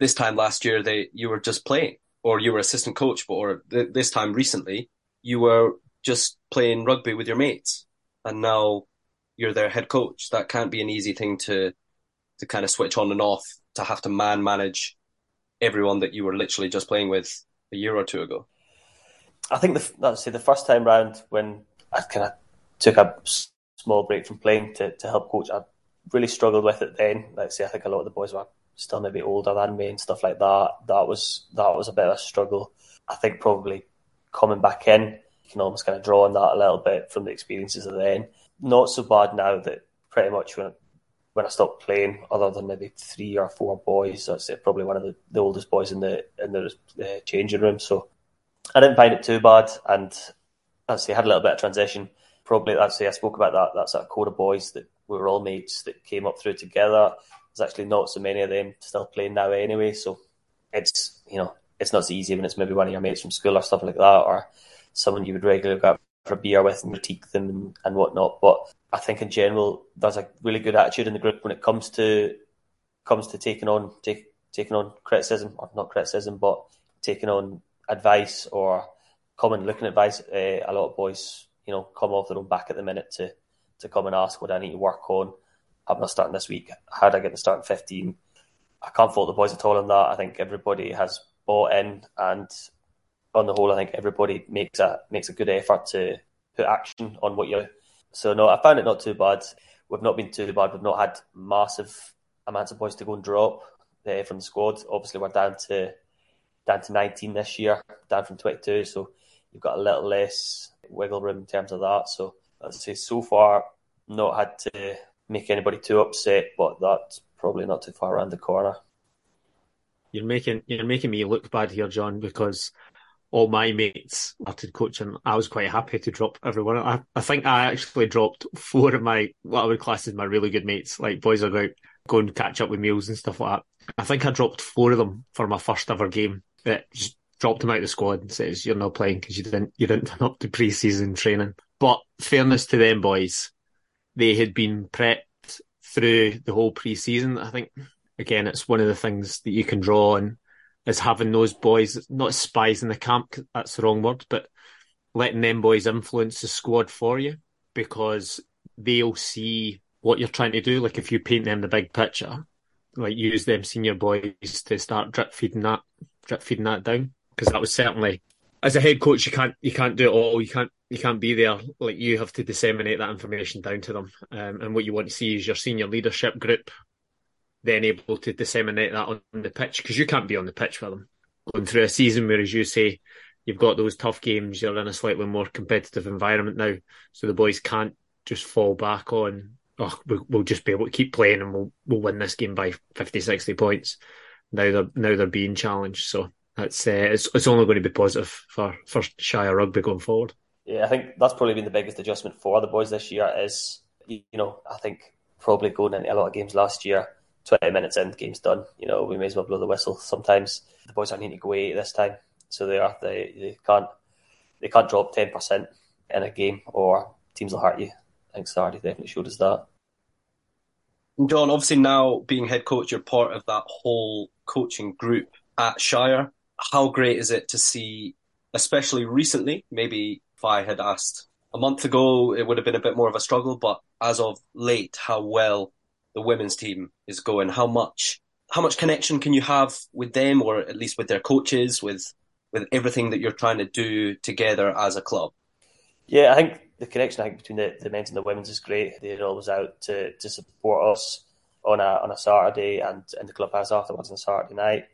this time last year they you were just playing, or you were assistant coach, but or th- this time recently you were just playing rugby with your mates, and now you're their head coach. That can't be an easy thing to to kind of switch on and off to have to man manage everyone that you were literally just playing with a year or two ago? I think the let's say the first time round when I kind of took a small break from playing to, to help coach, I really struggled with it then. Let's say I think a lot of the boys were still maybe older than me and stuff like that. That was that was a bit of a struggle. I think probably coming back in, can almost kind of draw on that a little bit from the experiences of then. Not so bad now that pretty much when when I stopped playing, other than maybe three or four boys, I'd say probably one of the, the oldest boys in the in the uh, changing room. So I didn't find it too bad, and I'd say I had a little bit of transition. Probably, I'd say I spoke about that. That's a core of boys that we were all mates that came up through together. There's actually not so many of them still playing now anyway. So it's you know it's not so easy when it's maybe one of your mates from school or stuff like that, or someone you would regularly go out for a beer with and critique them and, and whatnot. But I think in general, there's a really good attitude in the group when it comes to comes to taking on take, taking on criticism or not criticism, but taking on advice or common looking advice. Uh, a lot of boys, you know, come off their own back at the minute to to come and ask what I need to work on. I'm not starting this week. How did I get the starting 15? I can't fault the boys at all on that. I think everybody has bought in, and on the whole, I think everybody makes a makes a good effort to put action on what you. So no, I found it not too bad. We've not been too bad. We've not had massive amounts of boys to go and drop uh, from the squad. Obviously, we're down to down to 19 this year, down from 22. So you've got a little less wiggle room in terms of that. So I'd say so far not had to make anybody too upset, but that's probably not too far around the corner. You're making you're making me look bad here, John, because all my mates started coaching. I was quite happy to drop everyone. I, I think I actually dropped four of my what I would class as my really good mates. Like boys are going go and catch up with meals and stuff like that. I think I dropped four of them for my first ever game. It just dropped them out of the squad and says you're not playing because you didn't you didn't turn up to pre-season training. But fairness to them boys, they had been prepped through the whole pre-season. I think again, it's one of the things that you can draw on is having those boys, not spies in the camp. That's the wrong word, but letting them boys influence the squad for you because they'll see what you're trying to do. Like if you paint them the big picture, like use them senior boys to start drip feeding that, drip feeding that down. Because that was certainly, as a head coach, you can't you can't do it all. You can't you can't be there. Like you have to disseminate that information down to them. Um, and what you want to see is your senior leadership group then able to disseminate that on the pitch because you can't be on the pitch with them going through a season where, as you say, you've got those tough games. You're in a slightly more competitive environment now, so the boys can't just fall back on. Oh, we'll just be able to keep playing and we'll we'll win this game by 50, 60 points. Now they're now they're being challenged, so that's uh, it's it's only going to be positive for for Shire rugby going forward. Yeah, I think that's probably been the biggest adjustment for the boys this year. Is you know I think probably going into a lot of games last year 20 minutes in, game's done. You know, we may as well blow the whistle. Sometimes the boys are needing to go eight this time, so they are they, they can't they can't drop 10% in a game or teams will hurt you. I think Saturday definitely showed us that. John, obviously now being head coach, you're part of that whole coaching group at Shire. How great is it to see, especially recently? Maybe if I had asked a month ago, it would have been a bit more of a struggle, but as of late, how well the women's team is going, how much how much connection can you have with them, or at least with their coaches, with with everything that you're trying to do together as a club? Yeah, I think the connection I think between the, the men's and the women's is great. They're always out to, to support us on a on a Saturday and in the clubhouse afterwards on a Saturday night.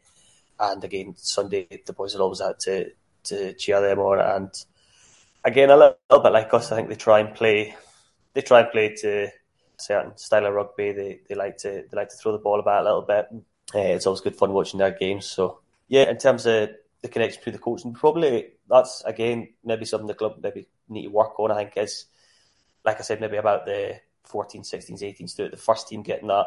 And again Sunday the boys are always out to, to cheer them on and again a little, little bit like us, I think they try and play they try and play to certain style of rugby. They they like to they like to throw the ball about a little bit. Uh, it's always good fun watching their games. So yeah, in terms of the connection between the coach and probably that's again maybe something the club maybe need to work on. I think is like I said maybe about the 14, 16s, 18s to the first team getting that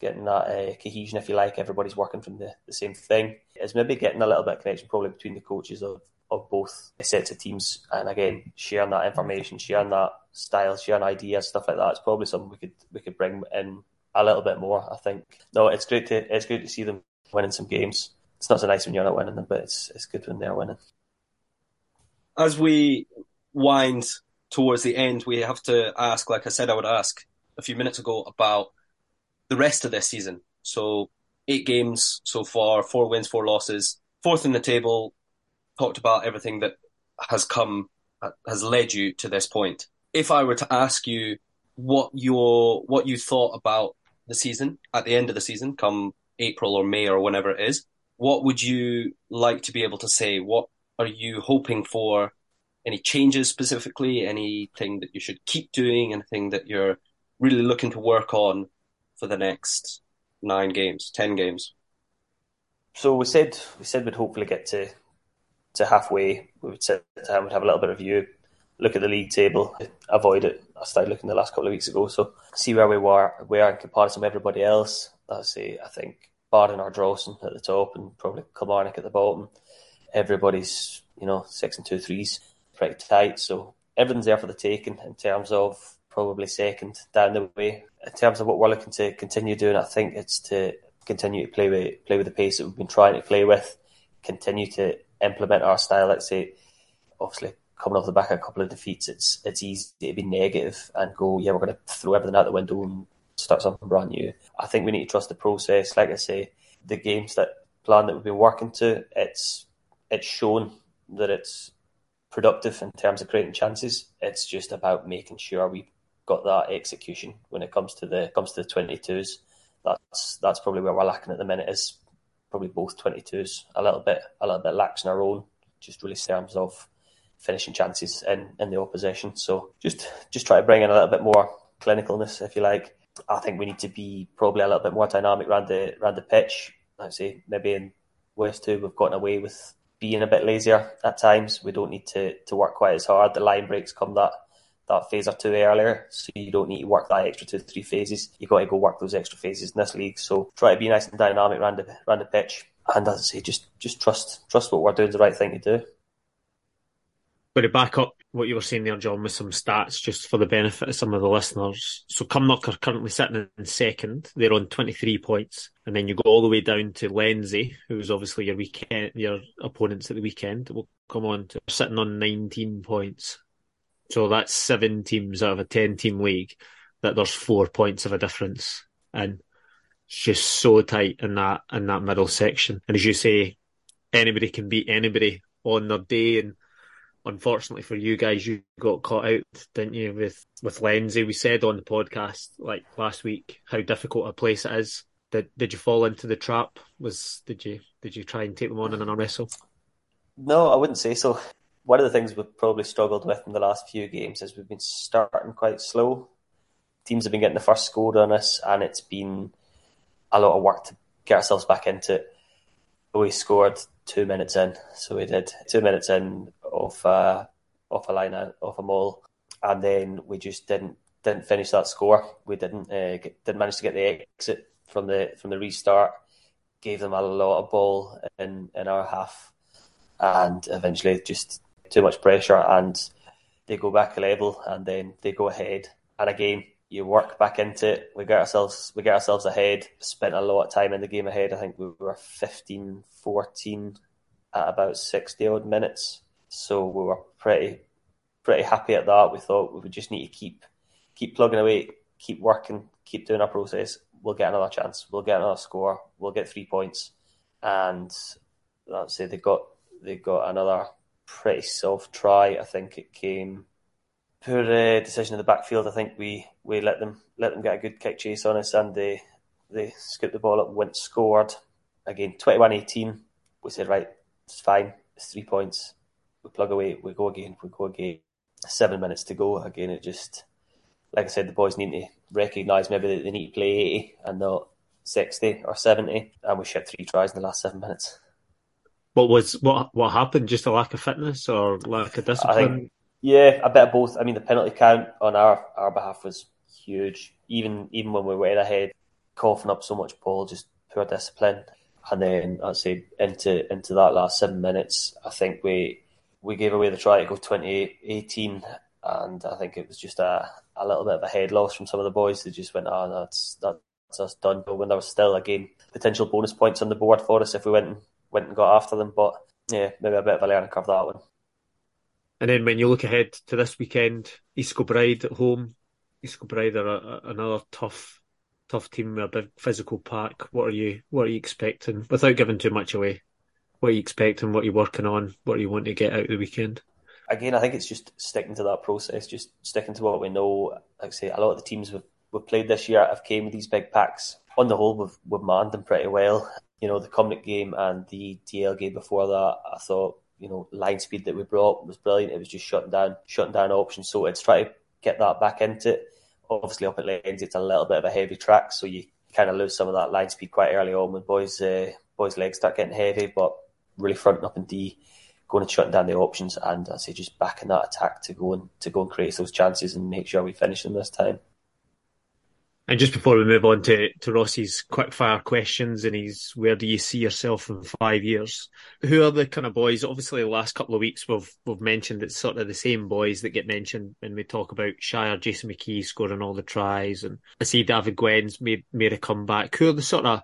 getting that uh, cohesion if you like. Everybody's working from the, the same thing. Is maybe getting a little bit of connection probably between the coaches of of both sets of teams, and again sharing that information, sharing that style, sharing ideas, stuff like that. It's probably something we could we could bring in a little bit more. I think. No, it's great to it's great to see them winning some games. It's not so nice when you're not winning them, but it's it's good when they're winning. As we wind towards the end, we have to ask, like I said, I would ask a few minutes ago about the rest of this season. So eight games so far, four wins, four losses, fourth in the table, talked about everything that has come uh, has led you to this point. If I were to ask you what your what you thought about the season at the end of the season, come April or May or whenever it is, what would you like to be able to say? What are you hoping for? Any changes specifically? Anything that you should keep doing? Anything that you're really looking to work on for the next nine games, ten games? So we said we said we'd hopefully get to to halfway, we would sit down, we'd have a little bit of view, look at the league table, avoid it. I started looking the last couple of weeks ago, so see where we were, where in comparison with everybody else. I say, I think Barden or Drawson at the top, and probably Kilmarnock at the bottom. Everybody's, you know, six and two threes, pretty tight. So everything's there for the taking in terms of probably second down the way. In terms of what we're looking to continue doing, I think it's to continue to play with play with the pace that we've been trying to play with, continue to implement our style. Let's say, obviously, coming off the back of a couple of defeats, it's it's easy to be negative and go, yeah, we're going to throw everything out the window and start something brand new. I think we need to trust the process. Like I say, the games that plan that we've been working to, it's it's shown that it's productive in terms of creating chances. It's just about making sure we got that execution when it comes to the comes to the twenty twos. That's that's probably where we're lacking at the minute. Is probably both twenty twos a little bit a little bit lax in our own, just really terms of finishing chances in, in the opposition. So just just try to bring in a little bit more clinicalness, if you like. I think we need to be probably a little bit more dynamic around the around the pitch. I'd say maybe in West Two we've gotten away with being a bit lazier at times. We don't need to, to work quite as hard. The line breaks come that that phase or two earlier, so you don't need to work that extra two three phases. You've got to go work those extra phases in this league. So try to be nice and dynamic around the around the pitch, and as I say, just just trust trust what we're doing is the right thing to do. But to back up what you were saying there, John, with some stats just for the benefit of some of the listeners. So Cumnock are currently sitting in second. They're on 23 points. And then you go all the way down to Lenzie, who's obviously your weekend, your opponents at the weekend. We'll come on to sitting on 19 points. So that's seven teams out of a 10 team league that there's four points of a difference. And it's just so tight in that, in that middle section. And as you say, anybody can beat anybody on their day and unfortunately for you guys, you got caught out, didn't you, with with Lenzie? We said on the podcast like last week how difficult a place it is. Did did you fall into the trap? Was did you did you try and take them on in a wrestle? No, I wouldn't say so. One of the things we've probably struggled with in the last few games is we've been starting quite slow. Teams have been getting the first score on us, and it's been a lot of work to get ourselves back into it. We scored two minutes in, so we did two minutes in off uh, off a line out, off a maul, and then we just didn't didn't finish that score. We didn't uh, get, didn't manage to get the exit from the from the restart. Gave them a lot of ball in in our half, and eventually just too much pressure, and they go back a level, and then they go ahead. And again, you work back into it. We get ourselves we get ourselves ahead. Spent a lot of time in the game ahead. I think we were 15, 14 at about 60 odd minutes. So we were pretty pretty happy at that. We thought we would just need to keep keep plugging away, keep working, keep doing our process. We'll get another chance. We'll get another score. We'll get three points. And let's say they got they got another pretty soft try. I think it came poor uh, decision in the backfield. I think we, we let them let them get a good kick chase on us, and they they scooped the ball up, went scored again. 21-18. We said right, it's fine. It's three points we plug away, we go again, we go again. Seven minutes to go. Again, it just, like I said, the boys need to recognise maybe that they need to play 80 and not 60 or 70. And we shot three tries in the last seven minutes. What was what what happened? Just a lack of fitness or lack of discipline? Think, yeah, a bit of both. I mean, the penalty count on our, our behalf was huge. Even even when we were ahead, coughing up so much ball, just poor discipline. And then I'd say into into that last seven minutes, I think we we gave away the try to go 2018, and I think it was just a, a little bit of a head loss from some of the boys. They just went, oh, that's that's us done. But when there was still again potential bonus points on the board for us if we went and went and got after them, but yeah, maybe a bit of a learning curve that one. And then when you look ahead to this weekend, East Kilbride at home. East Kilbride are a, a, another tough, tough team with a big physical pack. What are you, what are you expecting? Without giving too much away what are you expecting, what are you working on, what do you want to get out of the weekend? Again, I think it's just sticking to that process, just sticking to what we know. Like I say, a lot of the teams we've, we've played this year have came with these big packs. On the whole, we've, we've manned them pretty well. You know, the Cumnock game and the DL game before that, I thought, you know, line speed that we brought was brilliant. It was just shutting down, shutting down options. So it's try to get that back into it. Obviously, up at Lanes, it's a little bit of a heavy track, so you kind of lose some of that line speed quite early on when boys uh, boys' legs start getting heavy. But really fronting up in D, going and shutting down the options, and I say just backing that attack to go and to go and create those chances and make sure we finish them this time. And just before we move on to, to Ross's quick fire questions and he's where do you see yourself in five years? Who are the kind of boys? Obviously, the last couple of weeks we've we've mentioned it's sort of the same boys that get mentioned when we talk about Shire, Jason McKee scoring all the tries, and I see David Gwen's made made a comeback. Who are the sort of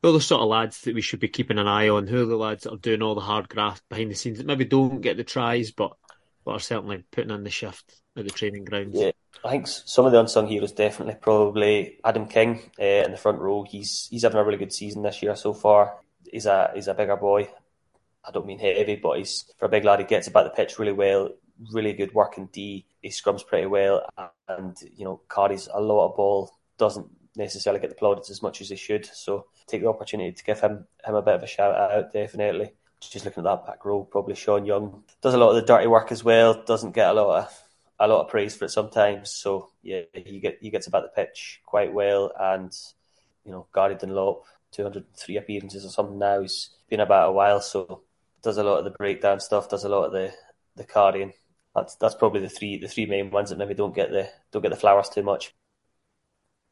who are the sort of lads that we should be keeping an eye on? Who are the lads that are doing all the hard graft behind the scenes that maybe don't get the tries, but but are certainly putting in the shift at the training grounds. Yeah, I think some of the unsung heroes definitely probably Adam King uh, in the front row. He's he's having a really good season this year so far. He's a he's a bigger boy. I don't mean heavy, but he's for a big lad. He gets about the pitch really well. Really good working D. He scrums pretty well, and you know carries a lot of ball. Doesn't necessarily get the plaudits as much as he should. So take the opportunity to give him him a bit of a shout out. Definitely. Just looking at that back row, probably Sean Young does a lot of the dirty work as well. Doesn't get a lot of a lot of praise for it sometimes. So yeah, he get he gets about the pitch quite well, and you know Gary Dunlop, 203 appearances or something now. He's been about a while, so does a lot of the breakdown stuff, does a lot of the the carrying. That's that's probably the three the three main ones that maybe don't get the don't get the flowers too much.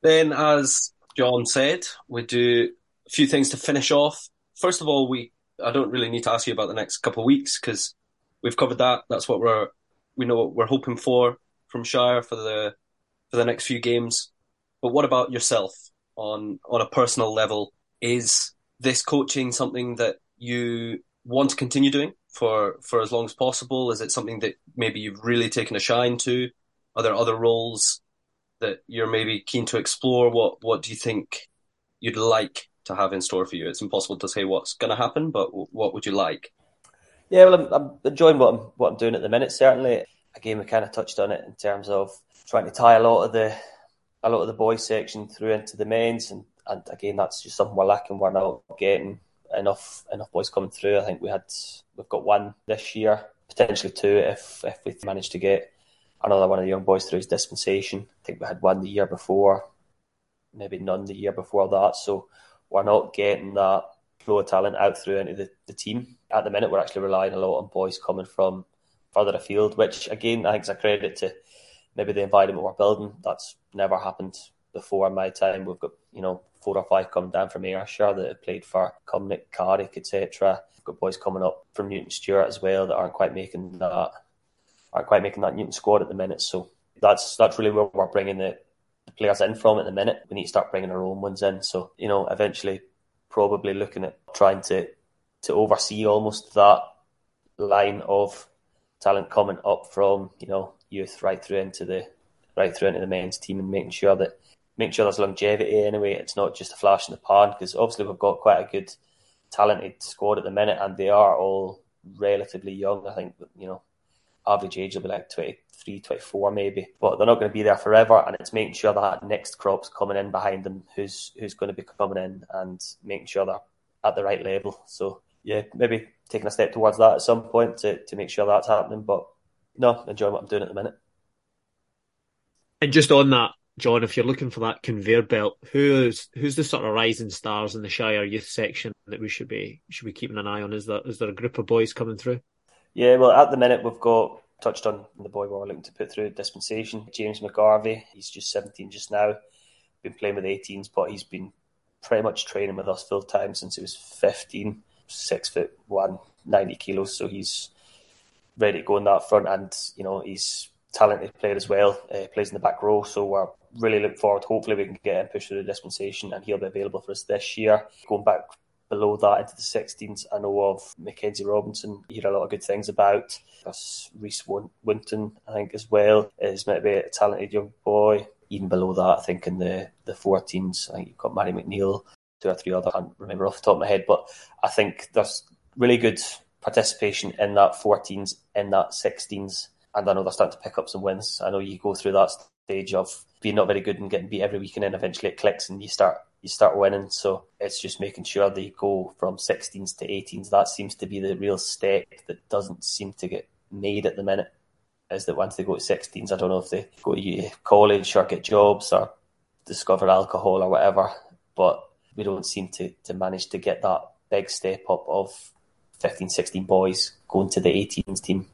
Then, as John said, we do a few things to finish off. First of all, we I don't really need to ask you about the next couple of weeks because we've covered that. That's what we're we know what we're hoping for from Shire for the for the next few games. But what about yourself on on a personal level? Is this coaching something that you want to continue doing for for as long as possible? Is it something that maybe you've really taken a shine to? Are there other roles that you're maybe keen to explore? What what do you think you'd like to have in store for you? It's impossible to say what's going to happen, but what would you like? Yeah, well, I'm, I'm enjoying what I'm what I'm doing at the minute. Certainly, again, we kind of touched on it in terms of trying to tie a lot of the a lot of the boys section through into the men's, and, and again, that's just something we're lacking. We're not getting enough enough boys coming through. I think we had we've got one this year, potentially two if if we manage to get another one of the young boys through his dispensation. I think we had one the year before, maybe none the year before that. So we're not getting that flow of talent out through into the, the team. At the minute, we're actually relying a lot on boys coming from further afield, which again I think is a credit to maybe the environment we're building. That's never happened before in my time. We've got you know four or five coming down from Ayrshire that have played for Cumnock, Carrick, etc. We've got boys coming up from Newton Stewart as well that aren't quite making that aren't quite making that Newton squad at the minute. So that's that's really where we're bringing the players in from at the minute. We need to start bringing our own ones in. So you know, eventually, probably looking at trying to to oversee almost that line of talent coming up from you know youth right through into the right through into the men's team and making sure that making sure there's longevity anyway. It's not just a flash in the pan because obviously we've got quite a good talented squad at the minute and they are all relatively young. I think you know average age will be like 23, 24 maybe, but they're not going to be there forever. And it's making sure that next crop's coming in behind them, who's who's going to be coming in and making sure they're at the right level. So yeah, maybe taking a step towards that at some point to, to make sure that's happening. But no, enjoying what I'm doing at the minute. And just on that, John, if you're looking for that conveyor belt, who's who's the sort of rising stars in the Shire youth section that we should be should be keeping an eye on? Is there is there a group of boys coming through? Yeah, well, at the minute we've got touched on the boy we're looking to put through dispensation, James McGarvey. He's just 17 just now. Been playing with 18s, but he's been pretty much training with us full time since he was 15 six foot one, 90 kilos. So he's ready to go in that front, and you know he's talented player as well. Uh, plays in the back row, so we're really looking forward. Hopefully, we can get him pushed through the dispensation, and he'll be available for us this year. Going back below that into the 16s, I know of Mackenzie Robinson. You hear a lot of good things about. Reese Winton, I think, as well. Is maybe a talented young boy. Even below that, I think in the the 14s, I think you've got Mary McNeil, two or three other, I can't remember off the top of my head, but I think there's really good participation in that 14s, in that 16s, and I know they're starting to pick up some wins. I know you go through that stage of being not very good and getting beat every weekend, and then eventually it clicks and you start you start winning. So it's just making sure they go from 16s to 18s. That seems to be the real step that doesn't seem to get made at the minute. Is that once they go to 16s, I don't know if they go to college or get jobs or discover alcohol or whatever, but we don't seem to, to manage to get that big step up of 15, 16 boys going to the 18s team.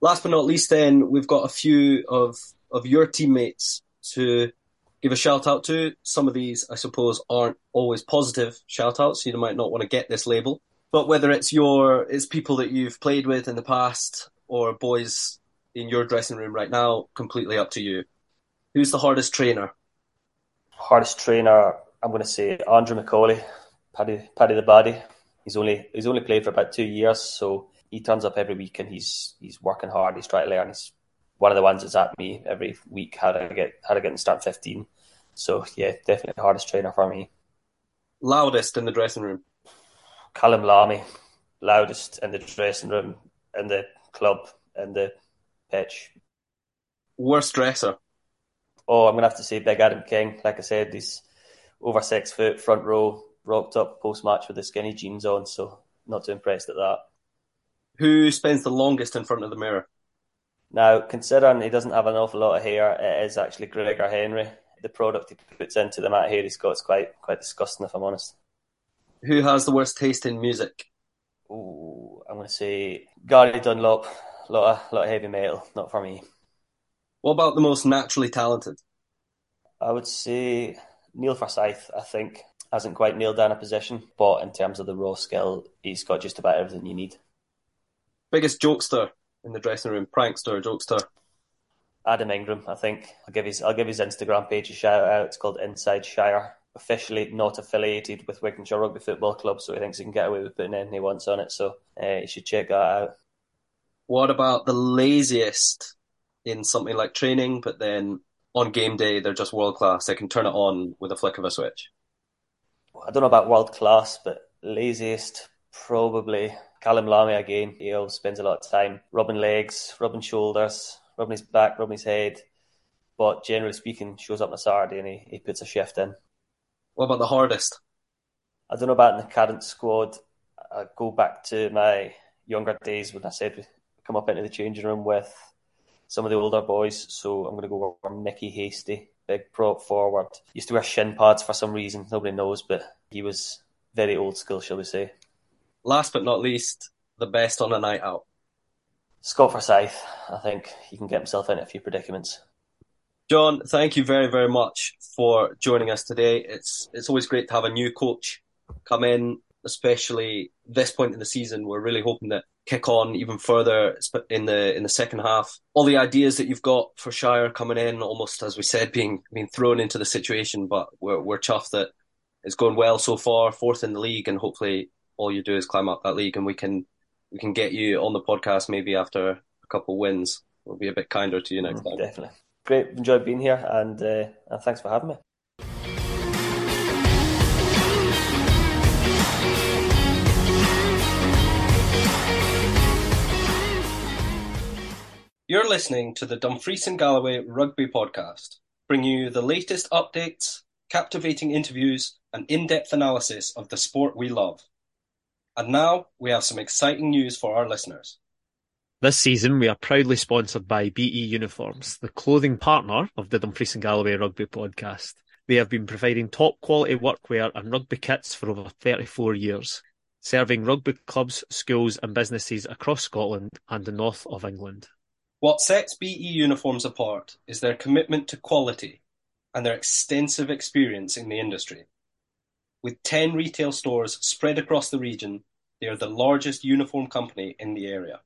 Last but not least, then we've got a few of of your teammates to give a shout out to. Some of these, I suppose, aren't always positive shout outs. You might not want to get this label, but whether it's your it's people that you've played with in the past or boys in your dressing room right now, completely up to you. Who's the hardest trainer? Hardest trainer I'm going to say Andrew McCauley, Paddy, Paddy the Baddy. He's only he's only played for about two years, so he turns up every week and he's he's working hard. He's trying to learn. He's one of the ones that's at me every week how to get how to get in start fifteen. So yeah, definitely the hardest trainer for me. Loudest in the dressing room. Callum Lamy, loudest in the dressing room, in the club, in the pitch. Worst dresser. Oh, I'm gonna have to say Big Adam King. Like I said, he's over six foot, front row, rocked up post match with the skinny jeans on. So not too impressed at that. Who spends the longest in front of the mirror? Now, considering he doesn't have an awful lot of hair, it is actually Gregor Henry. The product he puts into the hair he's got is quite quite disgusting, if I'm honest. Who has the worst taste in music? Ooh, I'm going to say Gary Dunlop. A lot of, lot of heavy metal, not for me. What about the most naturally talented? I would say Neil Forsyth, I think, hasn't quite nailed down a position, but in terms of the raw skill, he's got just about everything you need. Biggest jokester in the dressing room, prankster, jokester. Adam Ingram, I think. I'll give his I'll give his Instagram page a shout out. It's called Inside Shire. Officially not affiliated with Wigtownshire Rugby Football Club, so he thinks he can get away with putting anything he wants on it. So uh, you should check that out. What about the laziest in something like training, but then on game day they're just world class? They can turn it on with a flick of a switch. I don't know about world class, but laziest probably Callum Lamy again. He always spends a lot of time rubbing legs, rubbing shoulders, rubbing his back, rubbing his head. But generally speaking, shows up on a Saturday and he, he puts a shift in. What about the hardest? I don't know about in the current squad. I go back to my younger days when I said we come up into the changing room with some of the older boys. So I'm going to go for Mickey Hasty, big prop forward. Used to wear shin pads for some reason, nobody knows, but he was very old school, shall we say. Last but not least, the best on a night out. Scott Forsyth, I think he can get himself into a few predicaments. John, thank you very, very much for joining us today. It's it's always great to have a new coach come in, especially this point in the season. We're really hoping that kick on even further in the in the second half. All the ideas that you've got for Shire coming in, almost as we said, being being thrown into the situation, but we're we're chuffed that it's going well so far, fourth in the league, and hopefully all you do is climb up that league, and we can we can get you on the podcast maybe after a couple wins. We'll be a bit kinder to you next mm, time. Definitely. Great, enjoyed being here, and uh, and thanks for having me. You're listening to the Dumfries and Galloway Rugby Podcast, bringing you the latest updates, captivating interviews, and in depth analysis of the sport we love. And now we have some exciting news for our listeners. This season, we are proudly sponsored by BE Uniforms, the clothing partner of the Dumfries and Galloway Rugby Podcast. They have been providing top quality workwear and rugby kits for over 34 years, serving rugby clubs, schools, and businesses across Scotland and the north of England. What sets BE Uniforms apart is their commitment to quality and their extensive experience in the industry. With 10 retail stores spread across the region, they are the largest uniform company in the area.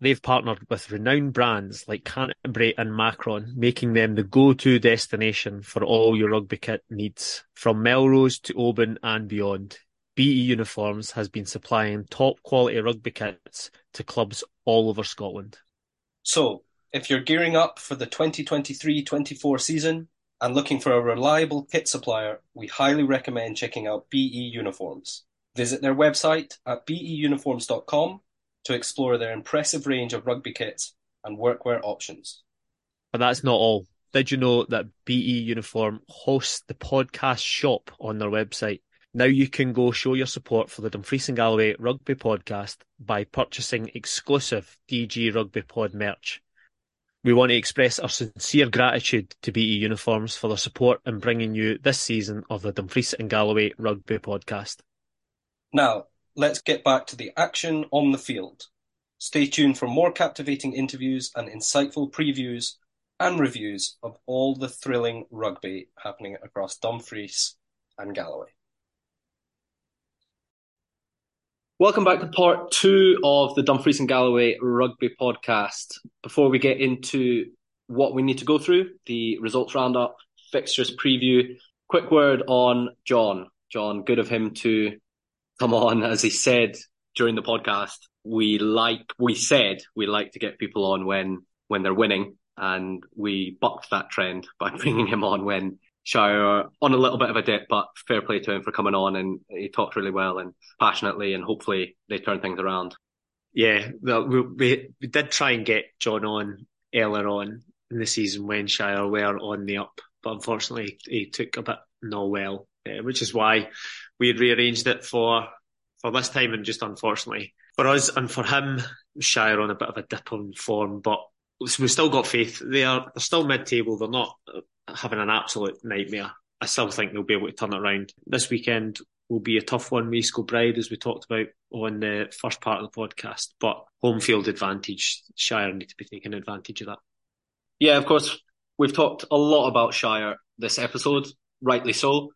They've partnered with renowned brands like Canterbury and Macron, making them the go-to destination for all your rugby kit needs. From Melrose to Oban and beyond, BE Uniforms has been supplying top quality rugby kits to clubs all over Scotland. So, if you're gearing up for the 2023-24 season, and looking for a reliable kit supplier, we highly recommend checking out BE Uniforms. Visit their website at beuniforms.com to explore their impressive range of rugby kits and workwear options. But that's not all. Did you know that BE Uniform hosts the podcast shop on their website? Now you can go show your support for the Dumfries and Galloway Rugby Podcast by purchasing exclusive DG Rugby Pod merch. We want to express our sincere gratitude to BE Uniforms for their support in bringing you this season of the Dumfries and Galloway Rugby Podcast. Now, let's get back to the action on the field. Stay tuned for more captivating interviews and insightful previews and reviews of all the thrilling rugby happening across Dumfries and Galloway. Welcome back to part two of the Dumfries and Galloway Rugby Podcast. Before we get into what we need to go through, the results roundup, fixtures preview, quick word on John. John, good of him to come on, as he said during the podcast. we like, we said we like to get people on when, when they're winning. And we bucked that trend by bringing him on when Shire on a little bit of a dip, but fair play to him for coming on and he talked really well and passionately and hopefully they turn things around. Yeah, we, we, we did try and get John on earlier on in the season when Shire were on the up, but unfortunately he took a bit no well, uh, which is why we rearranged it for for this time and just unfortunately for us and for him, Shire on a bit of a dip on form, but we've still got faith. They are they're still mid table. They're not uh, having an absolute nightmare. I still think they'll be able to turn it around. This weekend will be a tough one, East Bride, as we talked about on the first part of the podcast. But home field advantage, Shire need to be taking advantage of that. Yeah, of course, we've talked a lot about Shire this episode, rightly so,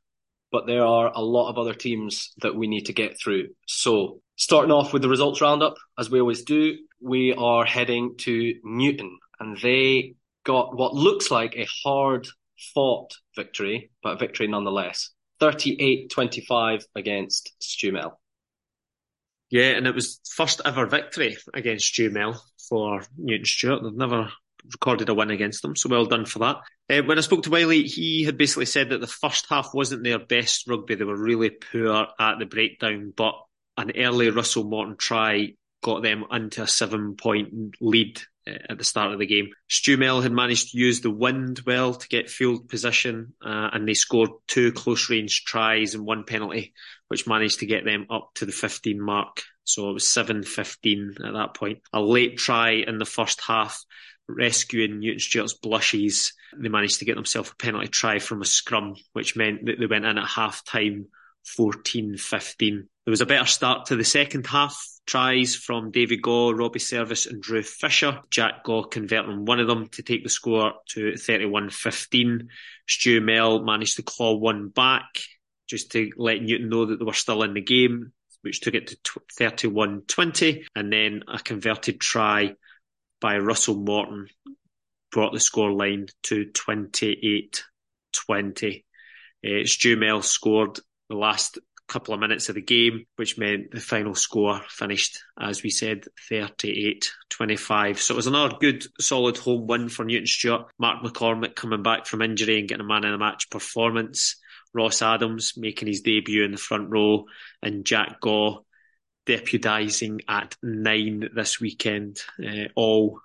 but there are a lot of other teams that we need to get through. So, starting off with the results roundup, as we always do, we are heading to Newton, and they got what looks like a hard fought victory, but a victory nonetheless. 38-25 against Stumel. Yeah, and it was first ever victory against Stumel for Newton Stewart. They've never recorded a win against them, so well done for that. Uh, when I spoke to Wiley, he had basically said that the first half wasn't their best rugby. They were really poor at the breakdown, but an early Russell Morton try got them into a seven point lead uh, at the start of the game. Stumel had managed to use the wind well to get field position, uh, and they scored two close range tries and one penalty, which managed to get them up to the 15 mark. So it was 7-15 at that point. A late try in the first half, rescuing Newton Stewart's blushes. They managed to get themselves a penalty try from a scrum, which meant that they went in at half time 14-15. There was a better start to the second half. Tries from David Gaw, Robbie Service and Drew Fisher. Jack Gaw converting one of them to take the score to 31-15. Stu Mel managed to claw one back just to let Newton know that they were still in the game, which took it to 31-20. And then a converted try by Russell Morton brought the score line to 28-20. Uh, Stu Mel scored the last couple of minutes of the game, which meant the final score finished, as we said, 38 25. So it was another good, solid home win for Newton Stewart. Mark McCormick coming back from injury and getting a man in the match performance. Ross Adams making his debut in the front row, and Jack Gaw deputising at nine this weekend. Uh, all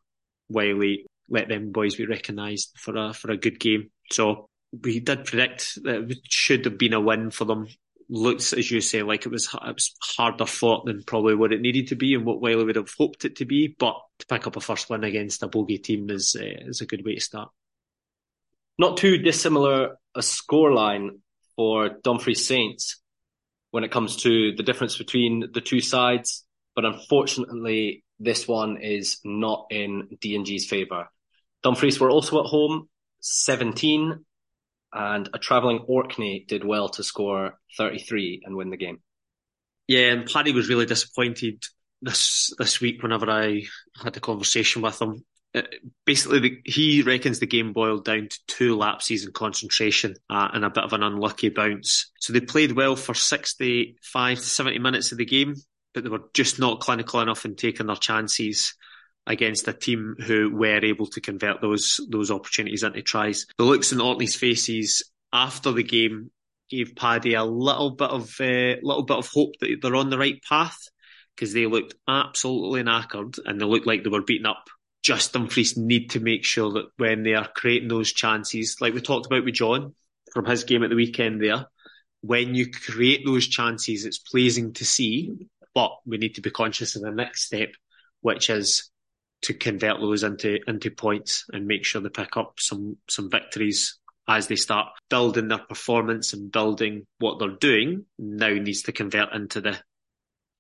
Wiley let them boys be recognised for a for a good game. So we did predict that it should have been a win for them. Looks, as you say, like it was, it was harder fought than probably what it needed to be and what Wiley would have hoped it to be. But to pick up a first win against a bogey team is uh, is a good way to start. Not too dissimilar a scoreline for Dumfries Saints when it comes to the difference between the two sides, but unfortunately, this one is not in D&G's favour. Dumfries were also at home, 17 and a travelling Orkney did well to score 33 and win the game. Yeah, and Paddy was really disappointed this this week whenever I had a conversation with him. Uh, basically, the, he reckons the game boiled down to two lapses in concentration uh, and a bit of an unlucky bounce. So they played well for 65 to 70 minutes of the game, but they were just not clinical enough in taking their chances against a team who were able to convert those those opportunities into tries. The looks in Orkney's faces after the game gave Paddy a little bit of uh, little bit of hope that they're on the right path because they looked absolutely knackered and they looked like they were beaten up. Just Dumfries need to make sure that when they are creating those chances, like we talked about with John from his game at the weekend there, when you create those chances, it's pleasing to see, but we need to be conscious of the next step, which is to convert those into into points and make sure they pick up some some victories as they start building their performance and building what they're doing. Now needs to convert into the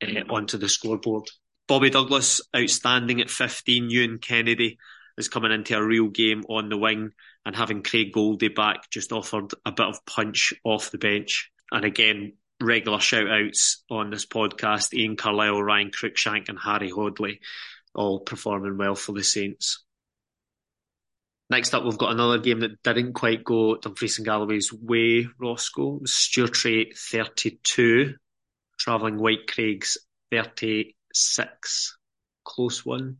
uh, onto the scoreboard. Bobby Douglas outstanding at 15. Ewan Kennedy is coming into a real game on the wing and having Craig Goldie back just offered a bit of punch off the bench. And again, regular shout outs on this podcast, Ian Carlisle, Ryan Cruikshank and Harry Hoadley all performing well for the Saints. Next up, we've got another game that didn't quite go Dumfries and Galloway's way, Roscoe. Stewartry 32, travelling Whitecraigs 36. Six. Close one.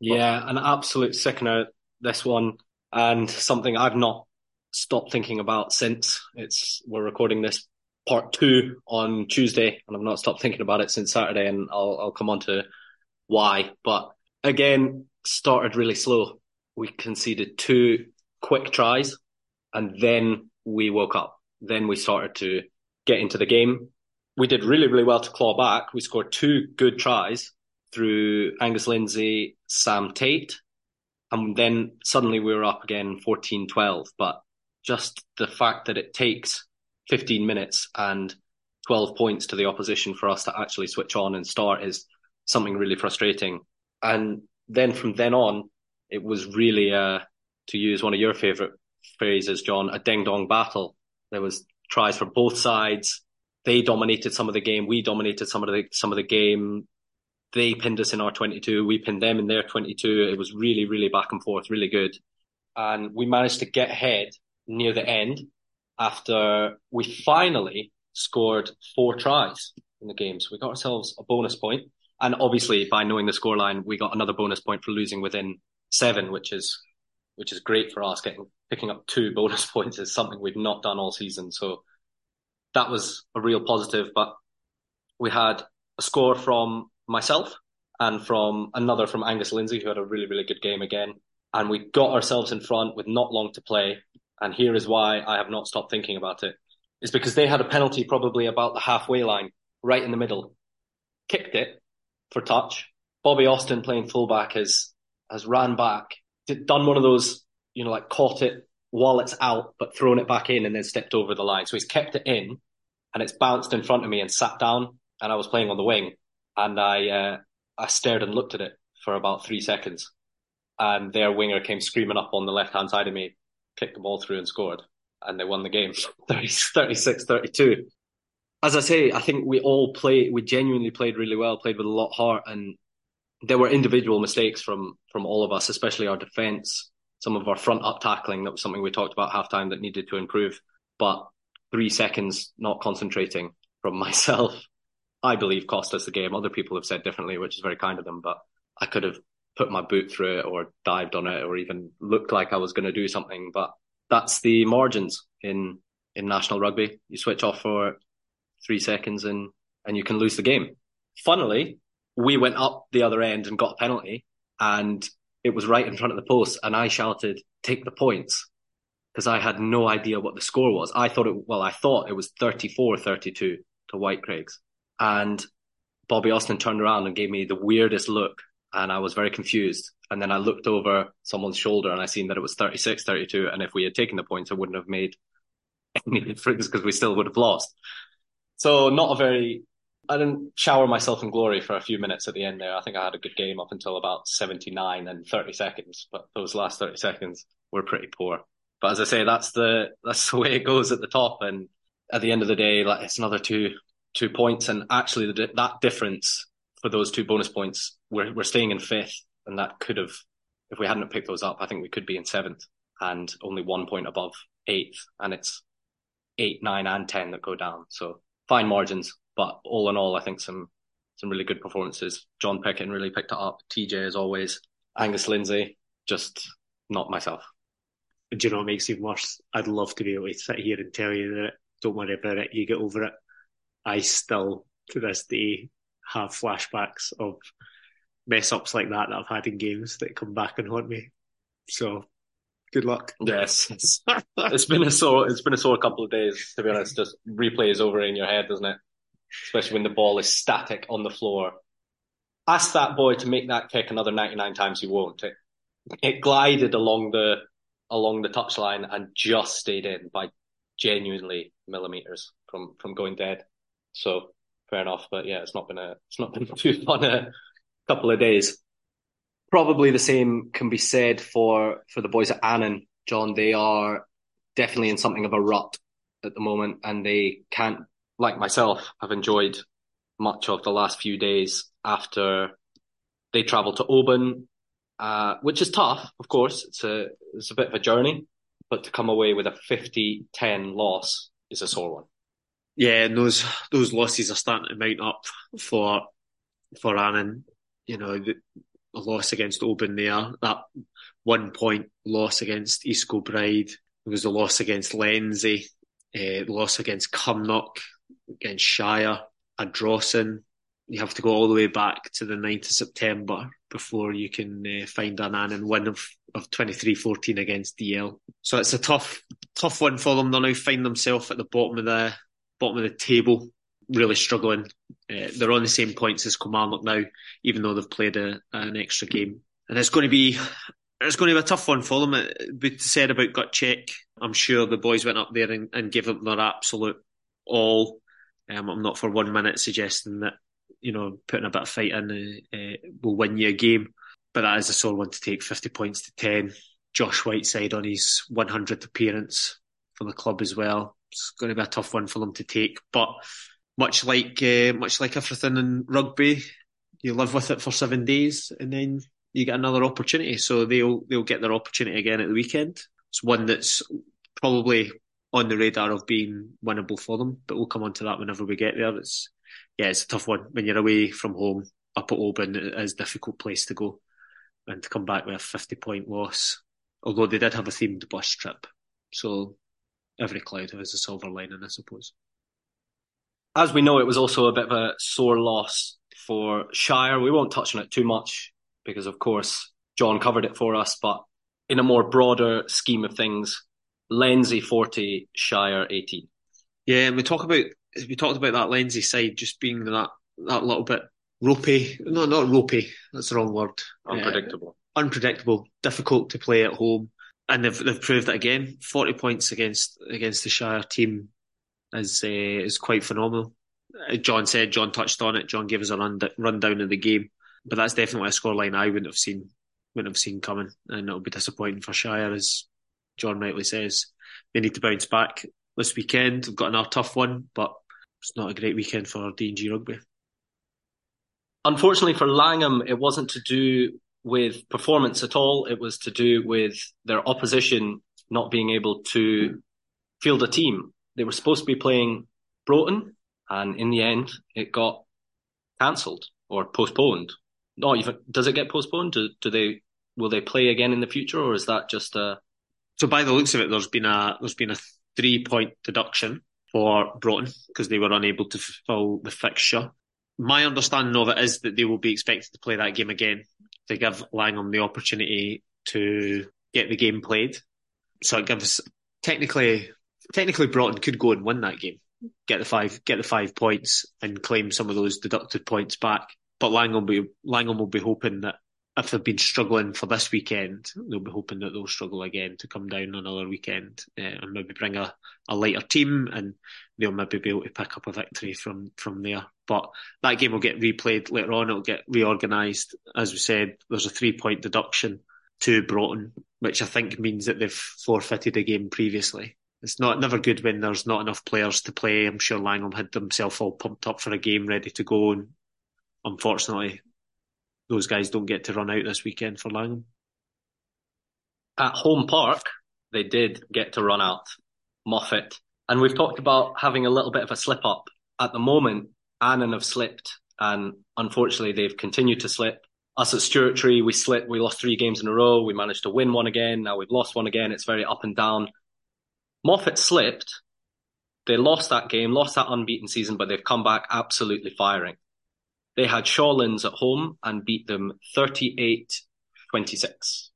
Yeah, an absolute sickener, this one, and something I've not stopped thinking about since it's we're recording this part two on Tuesday, and I've not stopped thinking about it since Saturday, and I'll I'll come on to why. But again, started really slow. We conceded two quick tries, and then we woke up. Then we started to get into the game. We did really, really well to claw back. We scored two good tries through Angus Lindsay, Sam Tate, and then suddenly we were up again 14 12. But just the fact that it takes 15 minutes and 12 points to the opposition for us to actually switch on and start is something really frustrating. And then from then on, it was really, uh, to use one of your favorite phrases, John, a ding dong battle. There was tries for both sides. They dominated some of the game. We dominated some of the some of the game. They pinned us in our 22. We pinned them in their 22. It was really, really back and forth, really good. And we managed to get ahead near the end after we finally scored four tries in the game. So we got ourselves a bonus point. And obviously by knowing the scoreline, we got another bonus point for losing within seven, which is which is great for us. Getting picking up two bonus points is something we've not done all season. So that was a real positive. But we had a score from myself and from another from Angus Lindsay, who had a really, really good game again. And we got ourselves in front with not long to play. And here is why I have not stopped thinking about it. Is because they had a penalty probably about the halfway line, right in the middle, kicked it for touch. Bobby Austin playing fullback has has ran back, done one of those, you know, like caught it while it's out, but thrown it back in and then stepped over the line. So he's kept it in, and it's bounced in front of me and sat down. And I was playing on the wing, and I uh, I stared and looked at it for about three seconds, and their winger came screaming up on the left hand side of me, kicked the ball through and scored, and they won the game 36 32. As I say, I think we all played, we genuinely played really well, played with a lot of heart, and there were individual mistakes from from all of us, especially our defence, some of our front up tackling. That was something we talked about halftime that needed to improve. But three seconds not concentrating from myself I believe cost us the game. Other people have said differently, which is very kind of them, but I could have put my boot through it or dived on it or even looked like I was going to do something. But that's the margins in, in national rugby. You switch off for three seconds and, and you can lose the game. Funnily, we went up the other end and got a penalty and it was right in front of the post and I shouted, take the points because I had no idea what the score was. I thought it, well, I thought it was 34, 32 to White Whitecraigs. And Bobby Austin turned around and gave me the weirdest look. And I was very confused. And then I looked over someone's shoulder and I seen that it was 36, 32. And if we had taken the points, it wouldn't have made any difference because we still would have lost. So not a very, I didn't shower myself in glory for a few minutes at the end there. I think I had a good game up until about 79 and 30 seconds, but those last 30 seconds were pretty poor. But as I say, that's the, that's the way it goes at the top. And at the end of the day, like it's another two, two points, and actually the, that difference for those two bonus points, we're we're staying in fifth, and that could have, if we hadn't picked those up, I think we could be in seventh, and only one point above eighth, and it's eight, nine, and ten that go down. So fine margins, but all in all, I think some some really good performances. John Pickin really picked it up. TJ as always. Angus Lindsay, just not myself. Do you know what makes it worse? I'd love to be able to sit here and tell you that don't worry about it, you get over it. I still, to this day, have flashbacks of mess ups like that that I've had in games that come back and haunt me. So, good luck. Yes, it's, it's been a sore. It's been a sore couple of days to be honest. Just replays over in your head, doesn't it? Especially when the ball is static on the floor. Ask that boy to make that kick another ninety nine times, he won't. It, it glided along the along the touchline and just stayed in by genuinely millimeters from from going dead. So fair enough. But yeah, it's not been a it's not been too fun a couple of days. Probably the same can be said for for the boys at Annan, John. They are definitely in something of a rut at the moment, and they can't, like myself, have enjoyed much of the last few days after they travelled to Oban, uh, which is tough, of course. It's a it's a bit of a journey, but to come away with a 50-10 loss is a sore one. Yeah, and those those losses are starting to mount up for for Annan. You know, the, loss against Oban there, that one point loss against East Kilbride. There was a loss against Lenzie, uh, loss against Cumnock, against Shire, Ardrossan. You have to go all the way back to the 9th of September before you can uh, find an Annan win of, of 23-14 against DL. So it's a tough, tough one for them. They'll now find themselves at the bottom of the bottom of the table, really struggling. Uh, they're on the same points as Kilmarnock now, even though they've played a, an extra game. And it's going to be it's going to be a tough one for them. It said about gut check. I'm sure the boys went up there and, and gave them their absolute all. Um, I'm not for one minute suggesting that you know putting a bit of fight in uh, uh, will win you a game, but that is a sore one to take. 50 points to 10. Josh Whiteside on his 100th appearance for the club as well. It's going to be a tough one for them to take, but much like uh, much like everything in rugby, you live with it for seven days and then you get another opportunity. So they'll they'll get their opportunity again at the weekend. It's one that's probably on the radar of being winnable for them, but we'll come on to that whenever we get there. It's yeah, it's a tough one when you're away from home up at Oban. It is a difficult place to go, and to come back with a fifty point loss. Although they did have a themed bus trip, so every cloud has a silver lining, I suppose. As we know, it was also a bit of a sore loss for Shire. We won't touch on it too much because, of course, John covered it for us. But in a more broader scheme of things, Lenzie 40, Shire 18. Yeah, and we talk about we talked about that Lenzie side just being that that little bit ropey. No, not ropey. That's the wrong word. Unpredictable. Uh, unpredictable. Difficult to play at home, and they've they've proved it again. Forty points against against the Shire team is uh, is quite phenomenal. Uh, John said John touched on it. John gave us a run rundown of the game but that's definitely a scoreline I wouldn't have seen wouldn't have seen coming, and it'll be disappointing for Shire, as John rightly says. They need to bounce back this weekend. We've got another tough one, but it's not a great weekend for D&G rugby. Unfortunately for Langham, it wasn't to do with performance at all. It was to do with their opposition not being able to field a team. They were supposed to be playing Broughton, and in the end, it got cancelled or postponed even does it get postponed? Do, do they will they play again in the future, or is that just a? So by the looks of it, there's been a there's been a three point deduction for Broughton because they were unable to fulfil the fixture. My understanding of it is that they will be expected to play that game again to give Langham the opportunity to get the game played. So it gives technically technically Broughton could go and win that game, get the five get the five points and claim some of those deducted points back. But Langham will be Langham will be hoping that if they've been struggling for this weekend, they'll be hoping that they'll struggle again to come down another weekend uh, and maybe bring a, a lighter team and they'll maybe be able to pick up a victory from, from there. But that game will get replayed later on. It'll get reorganised. As we said, there's a three point deduction to Broughton, which I think means that they've forfeited a game previously. It's not never good when there's not enough players to play. I'm sure Langham had themselves all pumped up for a game ready to go and unfortunately, those guys don't get to run out this weekend for Langham. At home park, they did get to run out Moffat. And we've talked about having a little bit of a slip up. At the moment, Annan have slipped, and unfortunately, they've continued to slip. Us at Stewartry, we slipped. We lost three games in a row. We managed to win one again. Now we've lost one again. It's very up and down. Moffat slipped. They lost that game, lost that unbeaten season, but they've come back absolutely firing. They had Shawlands at home and beat them 38 26.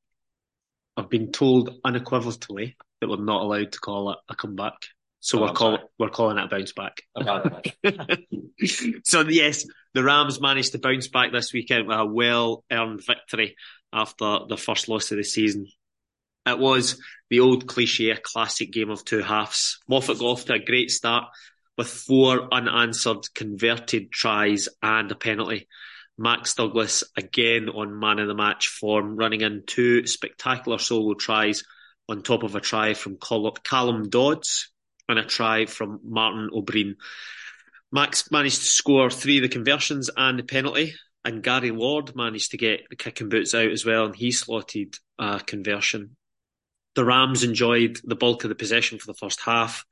I've been told unequivocally that we're not allowed to call it a comeback. So oh, we're, call, we're calling it a bounce back. so, yes, the Rams managed to bounce back this weekend with a well earned victory after the first loss of the season. It was the old cliche, a classic game of two halves. Moffat got off to a great start with four unanswered converted tries and a penalty. Max Douglas again on man of the match form, running in two spectacular solo tries on top of a try from Callum Dodds and a try from Martin O'Brien. Max managed to score three of the conversions and the penalty, and Gary Lord managed to get the kicking boots out as well, and he slotted a conversion. The Rams enjoyed the bulk of the possession for the first half,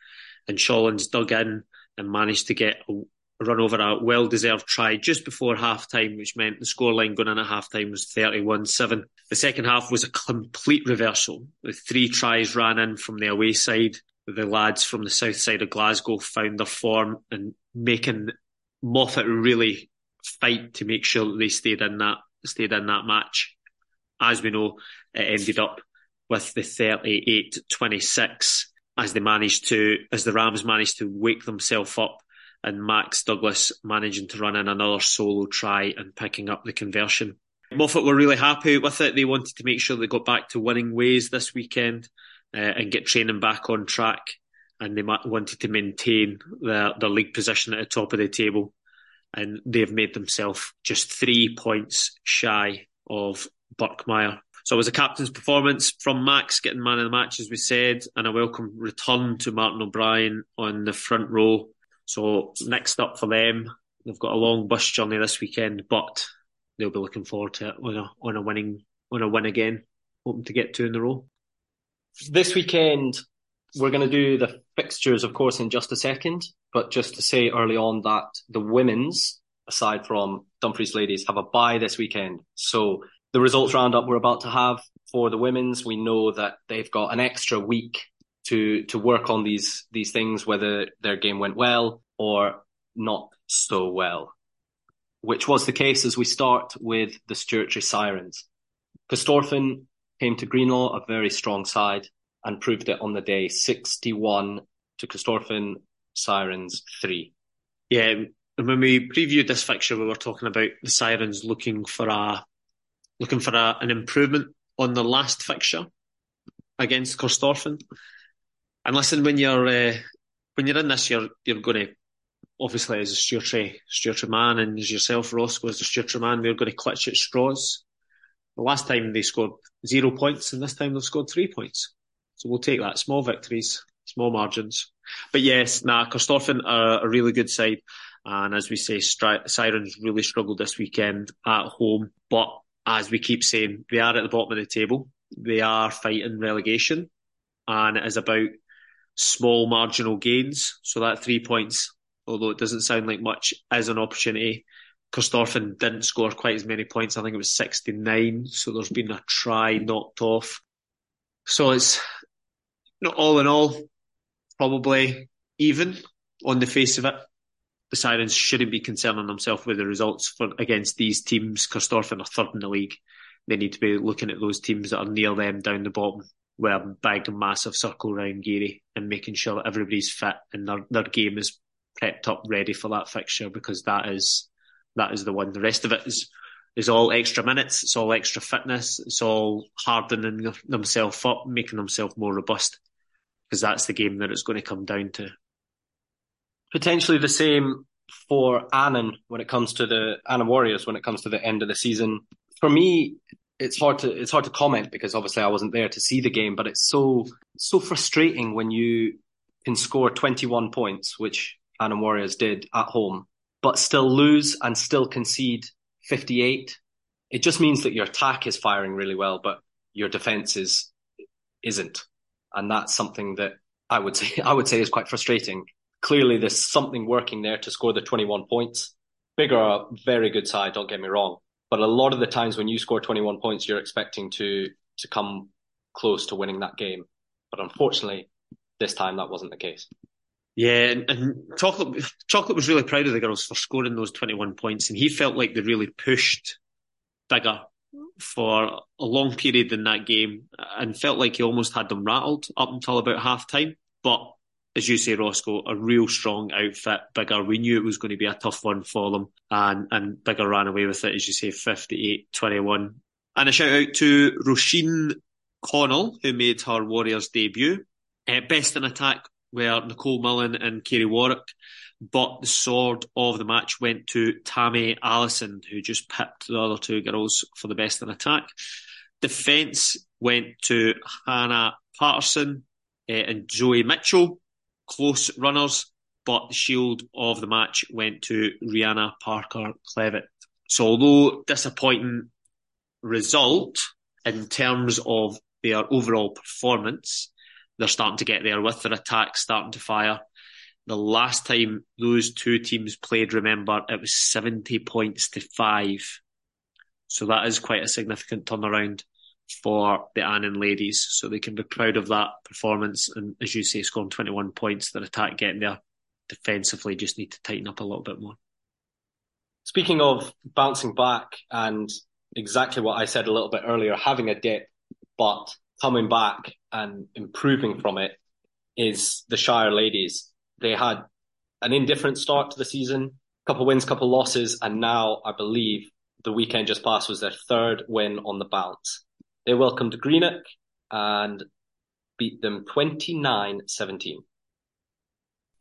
and Shawlands dug in and managed to get a, run over a well deserved try just before half time, which meant the scoreline going in at half time was 31 7. The second half was a complete reversal. The three tries ran in from the away side. The lads from the south side of Glasgow found their form and making Moffat really fight to make sure that they stayed in that stayed in that match. As we know, it ended up with the 38-26 as they managed to as the Rams managed to wake themselves up and Max Douglas managing to run in another solo try and picking up the conversion. Moffat were really happy with it. They wanted to make sure they got back to winning ways this weekend uh, and get training back on track. And they wanted to maintain their, their league position at the top of the table. And they've made themselves just three points shy of Birkmyre. So it was a captain's performance from Max getting man of the match, as we said, and a welcome return to Martin O'Brien on the front row so next up for them, they've got a long bus journey this weekend, but they'll be looking forward to it on a on a winning on a win again, hoping to get two in a row. This weekend, we're going to do the fixtures, of course, in just a second. But just to say early on that the women's, aside from Dumfries ladies, have a bye this weekend. So the results roundup we're about to have for the women's, we know that they've got an extra week to to work on these these things, whether their game went well or not so well. Which was the case as we start with the Stewartry Sirens. Corstorphine came to Greenlaw, a very strong side, and proved it on the day 61 to Corstorphine Sirens 3. Yeah, when we previewed this fixture, we were talking about the Sirens looking for a looking for a, an improvement on the last fixture against Corstorphine. And listen, when you're uh, when you're in this, you're you're going to obviously as a Stewartry Stewartry man and as yourself, Roscoe, as a Stewartry man, we're going to clutch at straws. The last time they scored zero points, and this time they've scored three points. So we'll take that. Small victories, small margins. But yes, nah, Corstorphine are a really good side. And as we say, Sirens really struggled this weekend at home. But as we keep saying, they are at the bottom of the table. They are fighting relegation. And it is about small marginal gains. So that three points, although it doesn't sound like much, is an opportunity. Corstorphine didn't score quite as many points. I think it was 69. So there's been a try knocked off. So it's not all in all, probably even on the face of it. The Sirens shouldn't be concerning themselves with the results for against these teams. Corstorphine are third in the league. They need to be looking at those teams that are near them down the bottom with a big, massive circle around Geary and making sure that everybody's fit and their, their game is prepped up ready for that fixture because that is that is the one. The rest of it is is all extra minutes, it's all extra fitness, it's all hardening themselves up, making themselves more robust because that's the game that it's going to come down to. Potentially the same for Annan when it comes to the Annan Warriors when it comes to the end of the season. For me, it's hard to it's hard to comment because obviously I wasn't there to see the game, but it's so so frustrating when you can score 21 points, which Annan Warriors did at home, but still lose and still concede 58. It just means that your attack is firing really well, but your defense is isn't, and that's something that I would say I would say is quite frustrating. Clearly, there's something working there to score the 21 points. Biggar, a very good side. Don't get me wrong, but a lot of the times when you score 21 points, you're expecting to to come close to winning that game. But unfortunately, this time that wasn't the case. Yeah, and, and Chocolate Chocolate was really proud of the girls for scoring those 21 points, and he felt like they really pushed Biggar for a long period in that game, and felt like he almost had them rattled up until about half time. But as you say, Roscoe, a real strong outfit, Biggar. We knew it was going to be a tough one for them, and, and Biggar ran away with it, as you say, 58 21. And a shout out to Roisin Connell, who made her Warriors debut. Uh, best in attack were Nicole Mullen and Kerry Warwick, but the sword of the match went to Tammy Allison, who just pipped the other two girls for the best in attack. Defence went to Hannah Patterson uh, and Zoe Mitchell close runners, but the shield of the match went to Rihanna Parker Clevitt. So although disappointing result in terms of their overall performance, they're starting to get there with their attack starting to fire. The last time those two teams played, remember, it was 70 points to five. So that is quite a significant turnaround for the Annan ladies. So they can be proud of that performance. And as you say, scoring 21 points, their attack getting there defensively just need to tighten up a little bit more. Speaking of bouncing back and exactly what I said a little bit earlier, having a dip, but coming back and improving from it is the Shire ladies. They had an indifferent start to the season, couple wins, couple losses, and now I believe the weekend just passed was their third win on the bounce. They welcomed Greenock and beat them 29-17.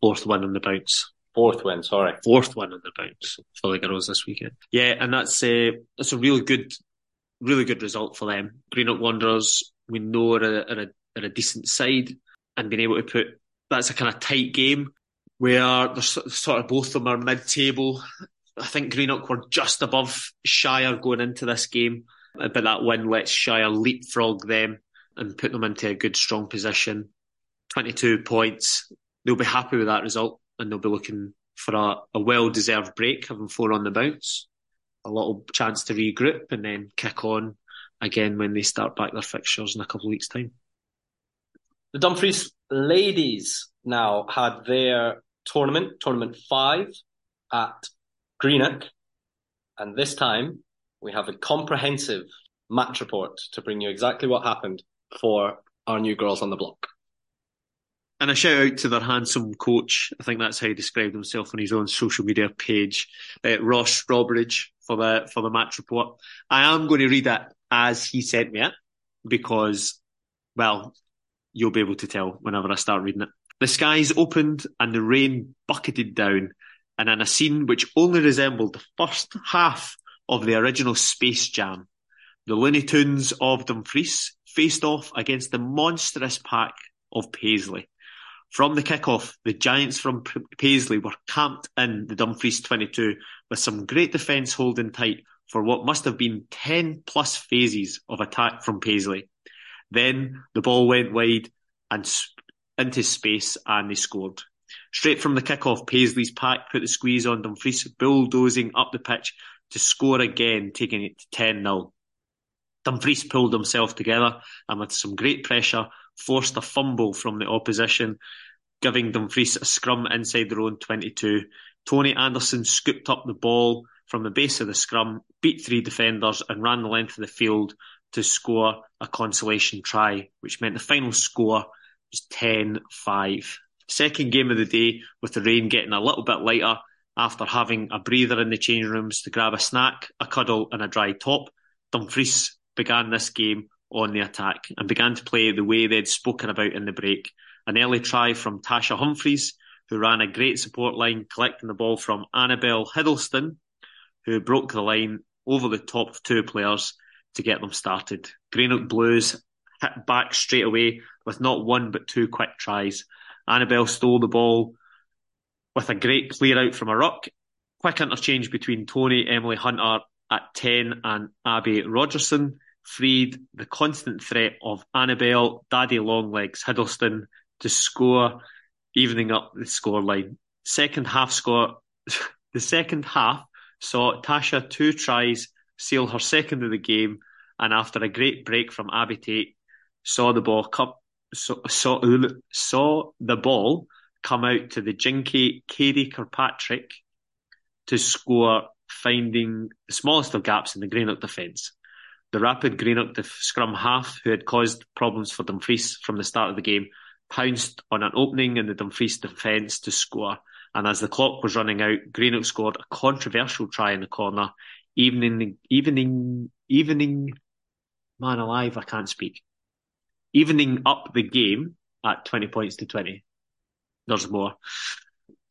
Fourth win on the bounce. Fourth win, sorry. Fourth win on the bounce for the girls this weekend. Yeah, and that's a, that's a really good, really good result for them. Greenock Wanderers, we know are a, are a, are a decent side and being able to put, that's a kind of tight game where they're sort of both of them are mid-table. I think Greenock were just above Shire going into this game, but that win lets Shire leapfrog them and put them into a good, strong position. 22 points. They'll be happy with that result and they'll be looking for a, a well-deserved break, having four on the bounce. A little chance to regroup and then kick on again when they start back their fixtures in a couple of weeks' time. The Dumfries ladies now had their tournament, tournament five at Greenock. And this time we have a comprehensive match report to bring you exactly what happened for our new girls on the block. And a shout out to their handsome coach. I think that's how he described himself on his own social media page, uh, Ross Strawbridge for the for the match report. I am going to read it as he sent me it because, well, you'll be able to tell whenever I start reading it. The skies opened and the rain bucketed down, and in a scene which only resembled the first half of the original Space Jam, the Looney Tunes of Dumfries faced off against the monstrous pack of Paisley. From the kick-off, the Giants from Paisley were camped in the Dumfries 22 with some great defence holding tight for what must have been 10 plus phases of attack from Paisley. Then the ball went wide and into space and they scored. Straight from the kick-off, Paisley's pack put the squeeze on Dumfries, bulldozing up the pitch to score again, taking it to 10-0. Dumfries pulled himself together and with some great pressure forced a fumble from the opposition, giving Dumfries a scrum inside their own 22. Tony Anderson scooped up the ball from the base of the scrum, beat three defenders and ran the length of the field to score a consolation try, which meant the final score was 10-5. Second game of the day with the rain getting a little bit lighter after having a breather in the change rooms to grab a snack, a cuddle and a dry top. Dumfries began this game on the attack and began to play the way they'd spoken about in the break. An early try from Tasha Humphreys, who ran a great support line, collecting the ball from Annabelle Hiddleston, who broke the line over the top two players to get them started. Greenock Blues hit back straight away with not one but two quick tries. Annabelle stole the ball with a great clear out from a ruck. Quick interchange between Tony, Emily Hunter at 10 and Abby Rogerson freed the constant threat of Annabelle, Daddy Longlegs Hiddleston to score, evening up the scoreline. Second half score, the second half saw Tasha two tries seal her second of the game, and after a great break from Abby Tate, saw the ball come, saw, saw, saw the ball come out to the jinky Katie Kirkpatrick to score, finding the smallest of gaps in the Greenock defence. The rapid Greenock scrum half, who had caused problems for Dumfries from the start of the game, pounced on an opening in the Dumfries defence to score. And as the clock was running out, Greenock scored a controversial try in the corner, evening, evening, evening, man alive, I can't speak. Evening up the game at 20 points to 20. There's more.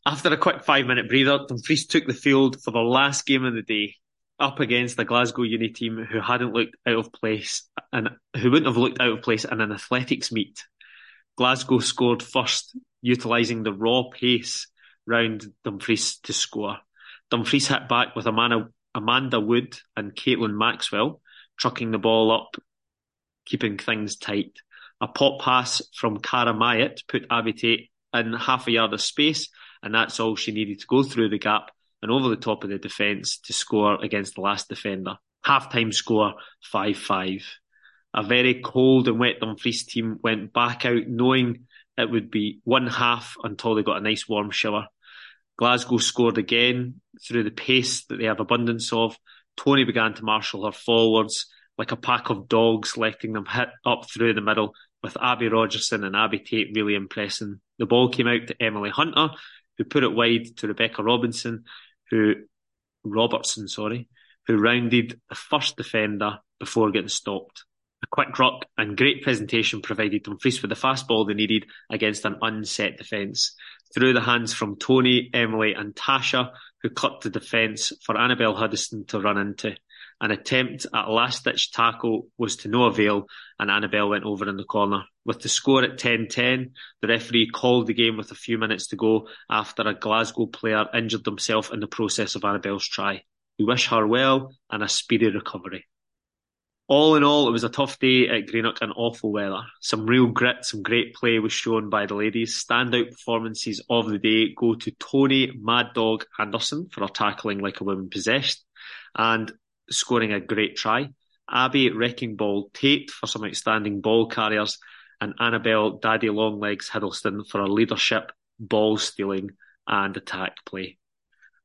After a quick five minute breather, Dumfries took the field for the last game of the day up against the Glasgow Uni team who hadn't looked out of place and who wouldn't have looked out of place in an athletics meet. Glasgow scored first, utilising the raw pace round Dumfries to score. Dumfries hit back with Amanda, Amanda Wood and Caitlin Maxwell, trucking the ball up, keeping things tight. A pop pass from Cara Myatt put Abby Tate in half a yard of space, and that's all she needed to go through the gap and over the top of the defence to score against the last defender. Half time score 5 5. A very cold and wet Dumfries team went back out knowing it would be one half until they got a nice warm shower. Glasgow scored again through the pace that they have abundance of. Tony began to marshal her forwards like a pack of dogs, letting them hit up through the middle, with Abby Rogerson and Abby Tate really impressing. The ball came out to Emily Hunter, who put it wide to Rebecca Robinson, who Robertson, sorry, who rounded the first defender before getting stopped. A quick ruck and great presentation provided Dumfries with the fast ball they needed against an unset defence. Through the hands from Tony, Emily, and Tasha, who cut the defence for Annabelle Hiddleston to run into. An attempt at a last-ditch tackle was to no avail, and Annabelle went over in the corner. With the score at 10-10, the referee called the game with a few minutes to go after a Glasgow player injured himself in the process of Annabelle's try. We wish her well and a speedy recovery. All in all, it was a tough day at Greenock and awful weather. Some real grit, some great play was shown by the ladies. Standout performances of the day go to Tony Mad Dog Anderson for her tackling like a woman possessed and scoring a great try. Abby Wrecking Ball Tate for some outstanding ball carriers and Annabelle Daddy Longlegs Hiddleston for her leadership, ball stealing and attack play.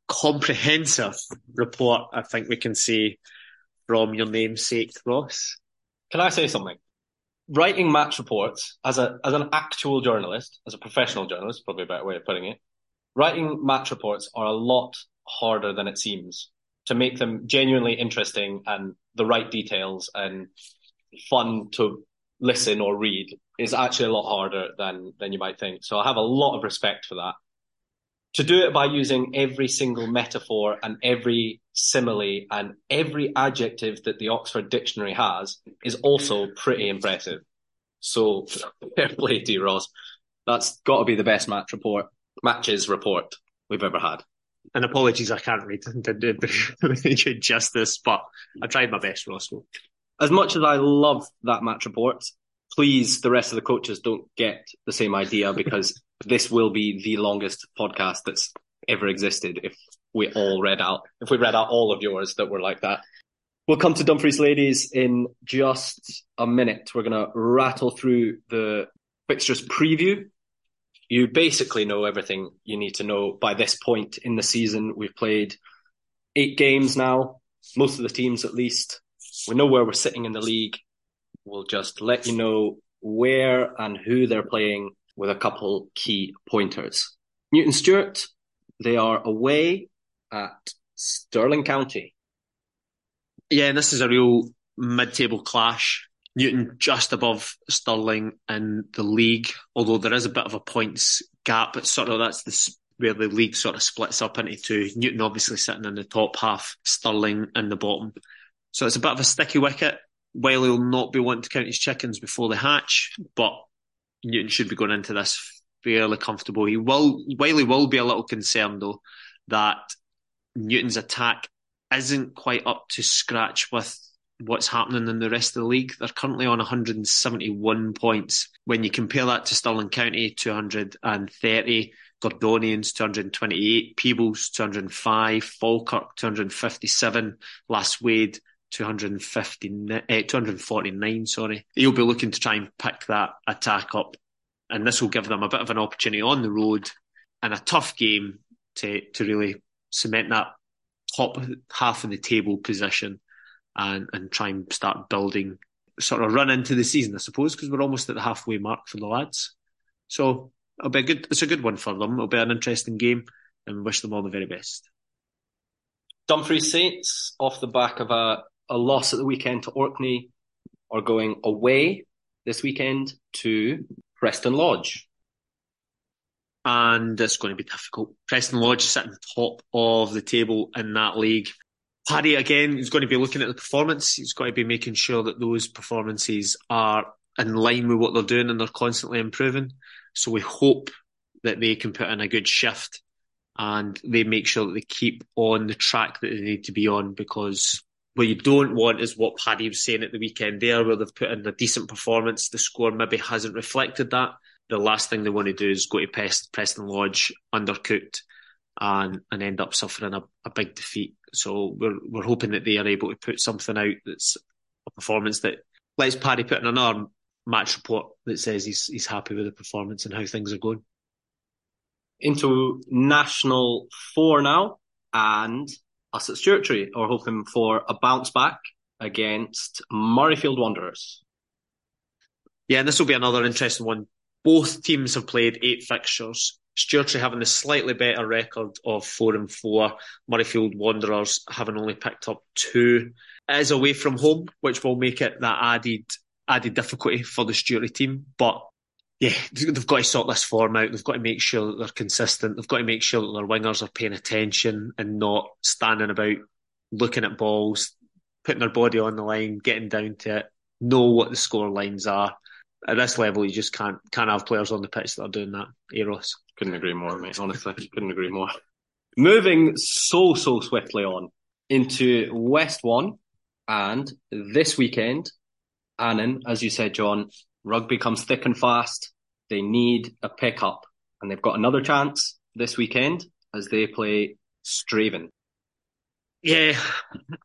Comprehensive report, I think we can say from your namesake, Ross. Can I say something? Writing match reports as a as an actual journalist, as a professional journalist, probably a better way of putting it. Writing match reports are a lot harder than it seems to make them genuinely interesting and the right details and fun to listen or read is actually a lot harder than than you might think. So I have a lot of respect for that to do it by using every single metaphor and every simile and every adjective that the Oxford Dictionary has is also pretty impressive. So fair play to you, Ross. That's got to be the best match report, matches report we've ever had. And apologies, I can't read do justice, but I tried my best, Ross. As much as I love that match report, please, the rest of the coaches don't get the same idea because this will be the longest podcast that's ever existed if we all read out if we read out all of yours that were like that. We'll come to Dumfries ladies in just a minute. We're gonna rattle through the fixtures preview. You basically know everything you need to know by this point in the season. We've played eight games now, most of the teams at least. We know where we're sitting in the league. We'll just let you know where and who they're playing with a couple key pointers. Newton Stewart, they are away at Stirling County. Yeah, and this is a real mid-table clash. Newton just above Stirling in the league, although there is a bit of a points gap. It's sort of that's the, where the league sort of splits up into two. Newton obviously sitting in the top half, Stirling in the bottom. So it's a bit of a sticky wicket. While he'll not be wanting to count his chickens before they hatch, but Newton should be going into this fairly comfortable. He will, while he will be a little concerned though, that Newton's attack isn't quite up to scratch with what's happening in the rest of the league. They're currently on 171 points. When you compare that to Stirling County, 230, Gordonians 228, Peebles 205, Falkirk 257, Lasswade 250, uh, 249, sorry. He'll be looking to try and pick that attack up. And this will give them a bit of an opportunity on the road and a tough game to, to really cement that top half of the table position and, and try and start building, sort of run into the season, I suppose, because we're almost at the halfway mark for the lads. So it'll be a good, it's a good one for them. It'll be an interesting game and wish them all the very best. Dumfries Saints off the back of a a loss at the weekend to Orkney are going away this weekend to Preston Lodge. And it's going to be difficult. Preston Lodge sitting top of the table in that league. Paddy, again, is going to be looking at the performance. He's got to be making sure that those performances are in line with what they're doing and they're constantly improving. So we hope that they can put in a good shift and they make sure that they keep on the track that they need to be on because what you don't want is what Paddy was saying at the weekend there, where they've put in a decent performance. The score maybe hasn't reflected that. the last thing they want to do is go to Preston Lodge undercooked and and end up suffering a, a big defeat. So we're we're hoping that they are able to put something out that's a performance that lets Paddy put in another match report that says he's he's happy with the performance and how things are going. Into National Four now, and us at Stewartry are hoping for a bounce back against Murrayfield Wanderers. Yeah, and this will be another interesting one. Both teams have played eight fixtures. Stewartry having the slightly better record of four and four. Murrayfield Wanderers having only picked up two. Is away from home, which will make it that added added difficulty for the Stewartry team. But yeah, they've got to sort this form out. They've got to make sure that they're consistent. They've got to make sure that their wingers are paying attention and not standing about looking at balls, putting their body on the line, getting down to it, know what the score lines are. At this level, you just can't can't have players on the pitch that are doing that. Eros. Couldn't agree more, mate. Honestly, couldn't agree more. Moving so so swiftly on into West One, and this weekend, Annan, as you said, John, rugby comes thick and fast. They need a pickup, and they've got another chance this weekend as they play Strathaven. Yeah,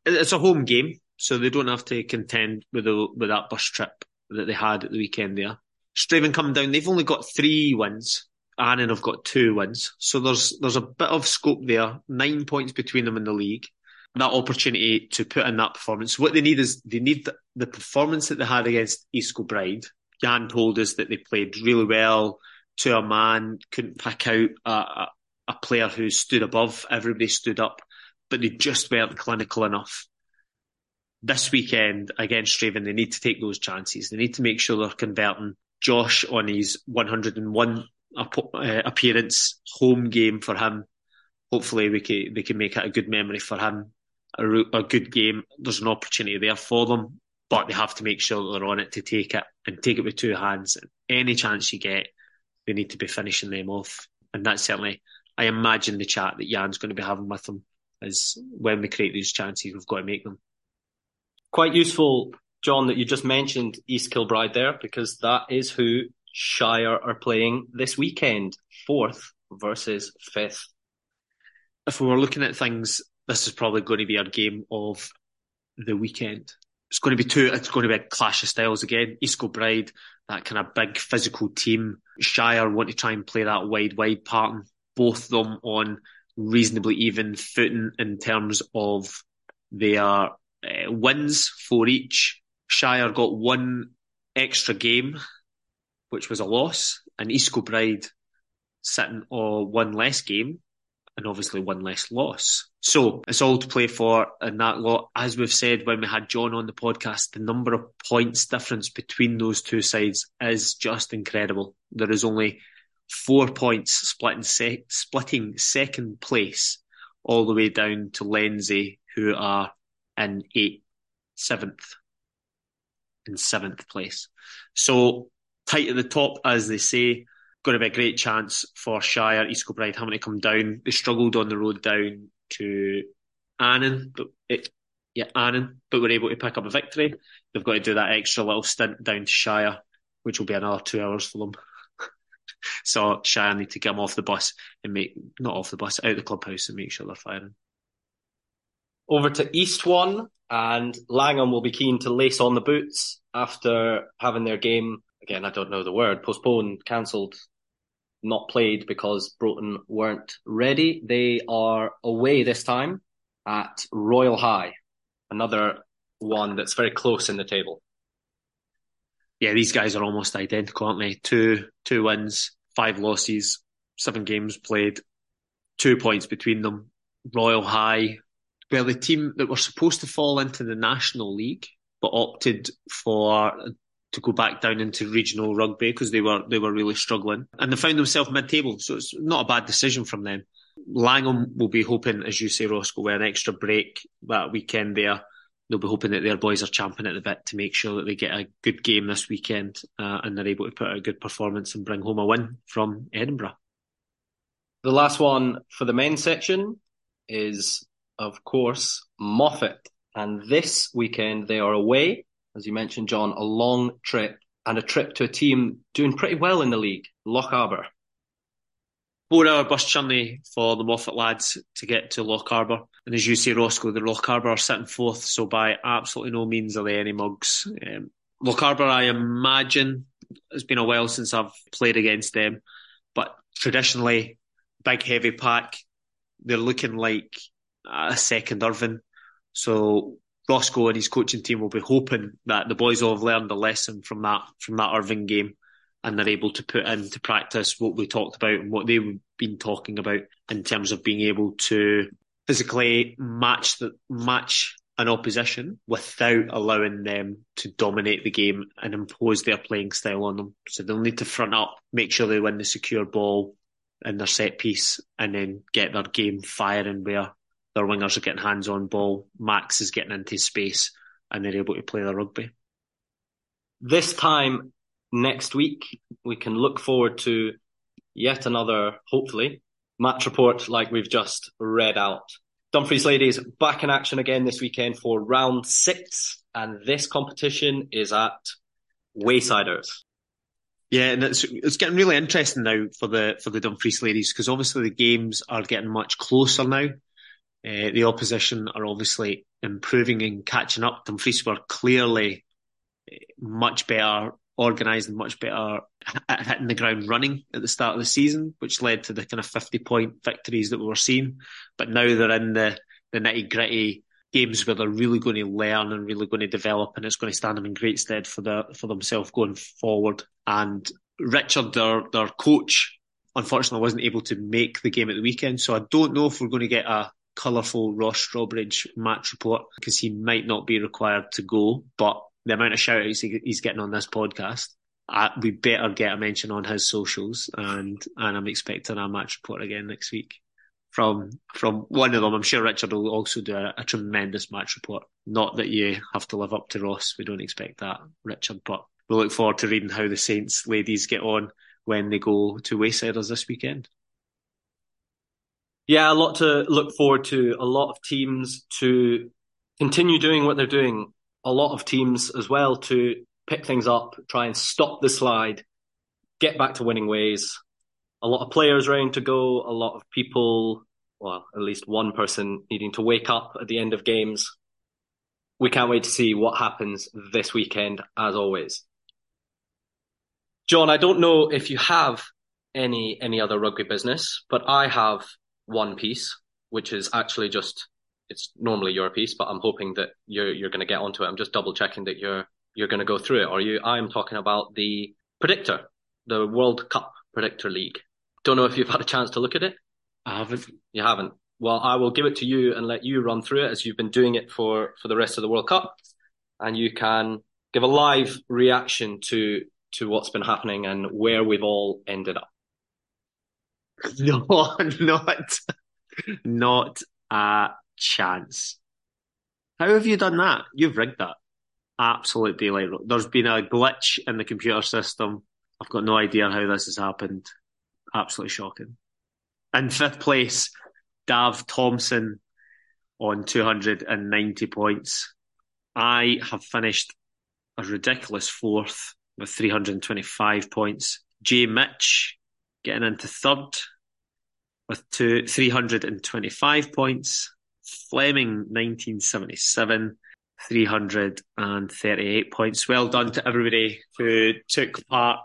it's a home game, so they don't have to contend with the, with that bus trip that they had at the weekend there. Strathaven coming down, they've only got three wins. Annan have got two wins, so there's there's a bit of scope there. Nine points between them in the league. That opportunity to put in that performance. What they need is they need the, the performance that they had against East Kilbride Jan told us that they played really well to a man, couldn't pick out a, a, a player who stood above, everybody stood up, but they just weren't clinical enough. This weekend against Strathaven, they need to take those chances. They need to make sure they're converting Josh on his 101 uh, appearance home game for him. Hopefully, we can, they can make it a good memory for him, a, a good game. There's an opportunity there for them but they have to make sure they're on it to take it and take it with two hands. Any chance you get, they need to be finishing them off. And that's certainly, I imagine the chat that Jan's going to be having with them is when we create these chances, we've got to make them. Quite useful, John, that you just mentioned East Kilbride there, because that is who Shire are playing this weekend, fourth versus fifth. If we were looking at things, this is probably going to be our game of the weekend it's going to be two. It's going to be a clash of styles again. East Kilbride, that kind of big physical team. Shire want to try and play that wide, wide pattern. Both them on reasonably even footing in terms of their uh, wins for each. Shire got one extra game, which was a loss, and East Kilbride sitting on one less game, and obviously one less loss. So it's all to play for in that lot. As we've said when we had John on the podcast, the number of points difference between those two sides is just incredible. There is only four points splitting, se- splitting second place all the way down to Lenzie, who are in eighth, seventh, in seventh place. So tight at the top, as they say going to be a great chance for Shire, East Kilbride having to come down. They struggled on the road down to Annan, but it, yeah, Annan, but were able to pick up a victory. They've got to do that extra little stint down to Shire, which will be another two hours for them. so Shire need to get them off the bus and make, not off the bus, out the clubhouse and make sure they're firing. Over to East One, and Langham will be keen to lace on the boots after having their game again, I don't know the word, postponed, cancelled not played because Broughton weren't ready. They are away this time at Royal High, another one that's very close in the table. Yeah, these guys are almost identical, aren't they? Two two wins, five losses, seven games played, two points between them. Royal High, well, the team that were supposed to fall into the National League but opted for to go back down into regional rugby because they were they were really struggling. And they found themselves mid-table so it's not a bad decision from them. Langham will be hoping as you say Roscoe with an extra break that weekend there. They'll be hoping that their boys are champing at the bit to make sure that they get a good game this weekend uh, and they're able to put a good performance and bring home a win from Edinburgh. The last one for the men's section is of course Moffat and this weekend they are away as you mentioned, John, a long trip and a trip to a team doing pretty well in the league, Lochaber. Four hour bus journey for the Moffat lads to get to Lochaber. And as you say, Roscoe, the Lochaber are sitting fourth, so by absolutely no means are they any mugs. Um, Lochaber, I imagine, it's been a while since I've played against them, but traditionally, big heavy pack, they're looking like a second Irvine. So Roscoe and his coaching team will be hoping that the boys will have learned a lesson from that from that Irvine game and they're able to put into practice what we talked about and what they've been talking about in terms of being able to physically match the match an opposition without allowing them to dominate the game and impose their playing style on them. So they'll need to front up, make sure they win the secure ball in their set piece, and then get their game firing where their wingers are getting hands on ball, Max is getting into space, and they're able to play the rugby. This time next week, we can look forward to yet another, hopefully, match report like we've just read out. Dumfries ladies back in action again this weekend for round six, and this competition is at Waysiders. Yeah, and it's it's getting really interesting now for the for the Dumfries ladies because obviously the games are getting much closer now. Uh, the opposition are obviously improving and catching up. Dumfries were clearly much better organised and much better at hitting the ground running at the start of the season, which led to the kind of 50 point victories that we were seeing. But now they're in the, the nitty gritty games where they're really going to learn and really going to develop and it's going to stand them in great stead for the, for themselves going forward. And Richard, their, their coach, unfortunately wasn't able to make the game at the weekend. So I don't know if we're going to get a colourful Ross Strawbridge match report because he might not be required to go, but the amount of shout outs he's getting on this podcast, I, we better get a mention on his socials, and and I'm expecting a match report again next week from from one of them. I'm sure Richard will also do a, a, tremendous match report. Not that you have to live up to Ross. We don't expect that, Richard, but we look forward to reading how the Saints ladies get on when they go to Waysiders this weekend. Yeah, a lot to look forward to. A lot of teams to continue doing what they're doing a lot of teams as well to pick things up, try and stop the slide, get back to winning ways. A lot of players around to go, a lot of people, well, at least one person needing to wake up at the end of games. We can't wait to see what happens this weekend, as always. John, I don't know if you have any any other rugby business, but I have one piece, which is actually just it's normally your piece, but I'm hoping that you're you're going to get onto it. I'm just double checking that you're you're going to go through it. Are you? I'm talking about the predictor, the World Cup Predictor League. Don't know if you've had a chance to look at it. I haven't. You haven't. Well, I will give it to you and let you run through it as you've been doing it for for the rest of the World Cup, and you can give a live reaction to to what's been happening and where we've all ended up. No, not not uh chance. How have you done that? You've rigged that. Absolute daylight. There's been a glitch in the computer system. I've got no idea how this has happened. Absolutely shocking. In fifth place, Dav Thompson on 290 points. I have finished a ridiculous fourth with 325 points. Jay Mitch getting into third with two, 325 points. Fleming, 1977, 338 points. Well done to everybody who took part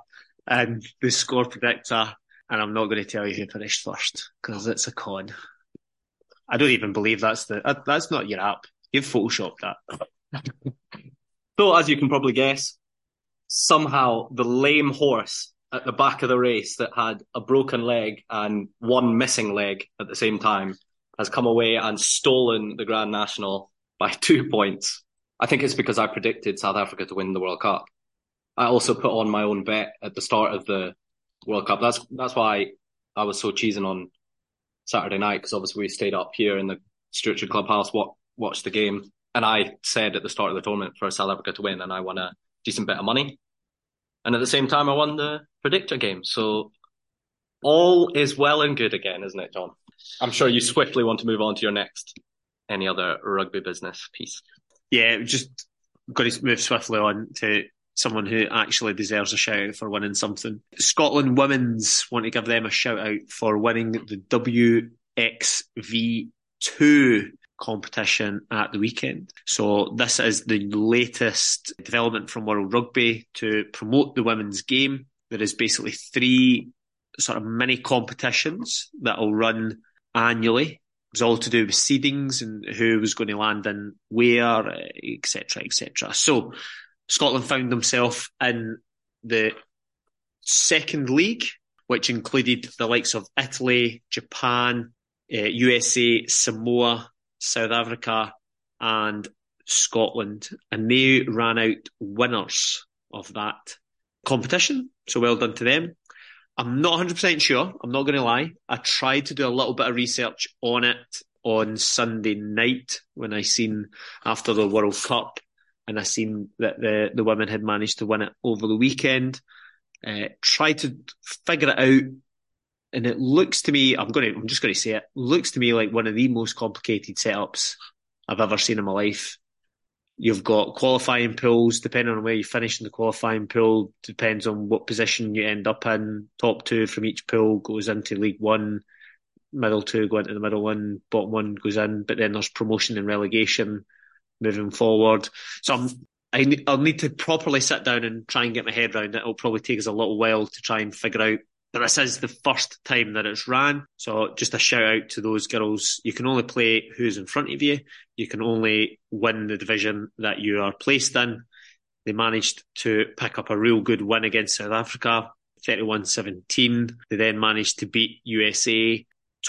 in the score predictor. And I'm not going to tell you who finished first because it's a con. I don't even believe that's the uh, that's not your app. You've photoshopped that. so, as you can probably guess, somehow the lame horse at the back of the race that had a broken leg and one missing leg at the same time has come away and stolen the Grand National by two points. I think it's because I predicted South Africa to win the World Cup. I also put on my own bet at the start of the World Cup. That's that's why I was so cheesing on Saturday night because obviously we stayed up here in the Sturridge Clubhouse, what watched the game, and I said at the start of the tournament for South Africa to win, and I won a decent bit of money. And at the same time, I won the predictor game. So all is well and good again, isn't it, John? I'm sure you swiftly want to move on to your next any other rugby business piece. Yeah, just got to move swiftly on to someone who actually deserves a shout out for winning something. Scotland Women's want to give them a shout out for winning the WXV2 competition at the weekend. So this is the latest development from World Rugby to promote the women's game. There is basically three sort of mini competitions that will run annually. It's all to do with seedings and who was going to land in where, etc., etc. So Scotland found themselves in the second league, which included the likes of Italy, Japan, uh, USA, Samoa, South Africa, and Scotland. And they ran out winners of that competition. So well done to them. I'm not 100% sure. I'm not going to lie. I tried to do a little bit of research on it on Sunday night when I seen after the World Cup and I seen that the, the women had managed to win it over the weekend. Uh, tried to figure it out, and it looks to me, I'm going to, I'm just going to say it, looks to me like one of the most complicated setups I've ever seen in my life. You've got qualifying pools, depending on where you finish in the qualifying pool, depends on what position you end up in. Top two from each pool goes into League One, middle two go into the middle one, bottom one goes in, but then there's promotion and relegation moving forward. So I'm, I, will need to properly sit down and try and get my head around it. It'll probably take us a little while to try and figure out. But this is the first time that it's ran. So just a shout out to those girls. You can only play who's in front of you. You can only win the division that you are placed in. They managed to pick up a real good win against South Africa, 31-17. They then managed to beat USA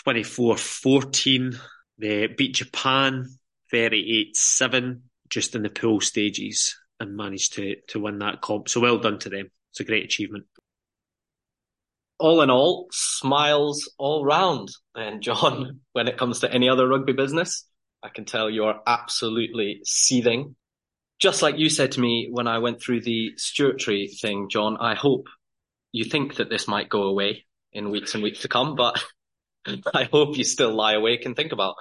24-14. They beat Japan 38 7 just in the pool stages and managed to, to win that comp. So well done to them. It's a great achievement. All in all, smiles all round. And John, when it comes to any other rugby business, I can tell you're absolutely seething. Just like you said to me when I went through the Stewartry thing, John, I hope you think that this might go away in weeks and weeks to come, but I hope you still lie awake and think about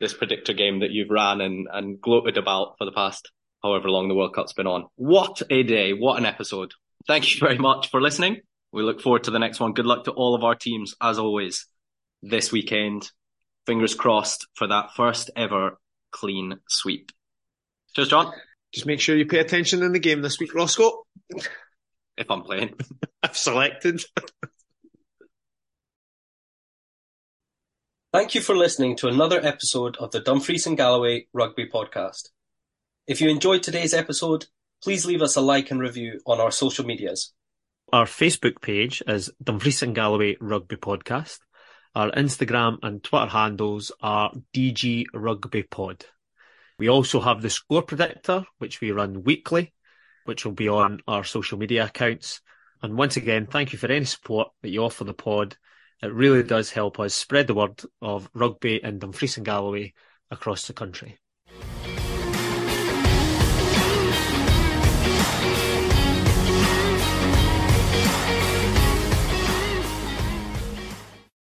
this predictor game that you've ran and, and gloated about for the past however long the World Cup's been on. What a day. What an episode. Thank you very much for listening. We look forward to the next one. Good luck to all of our teams, as always, this weekend. Fingers crossed for that first ever clean sweep. Cheers, John. Just make sure you pay attention in the game this week, Roscoe. if I'm playing. I've selected. Thank you for listening to another episode of the Dumfries and Galloway Rugby Podcast. If you enjoyed today's episode, please leave us a like and review on our social medias. Our Facebook page is Dumfries and Galloway Rugby Podcast. Our Instagram and Twitter handles are DG Rugby Pod. We also have the score predictor, which we run weekly, which will be on our social media accounts. And once again, thank you for any support that you offer the pod it really does help us spread the word of rugby in Dumfries and Galloway across the country.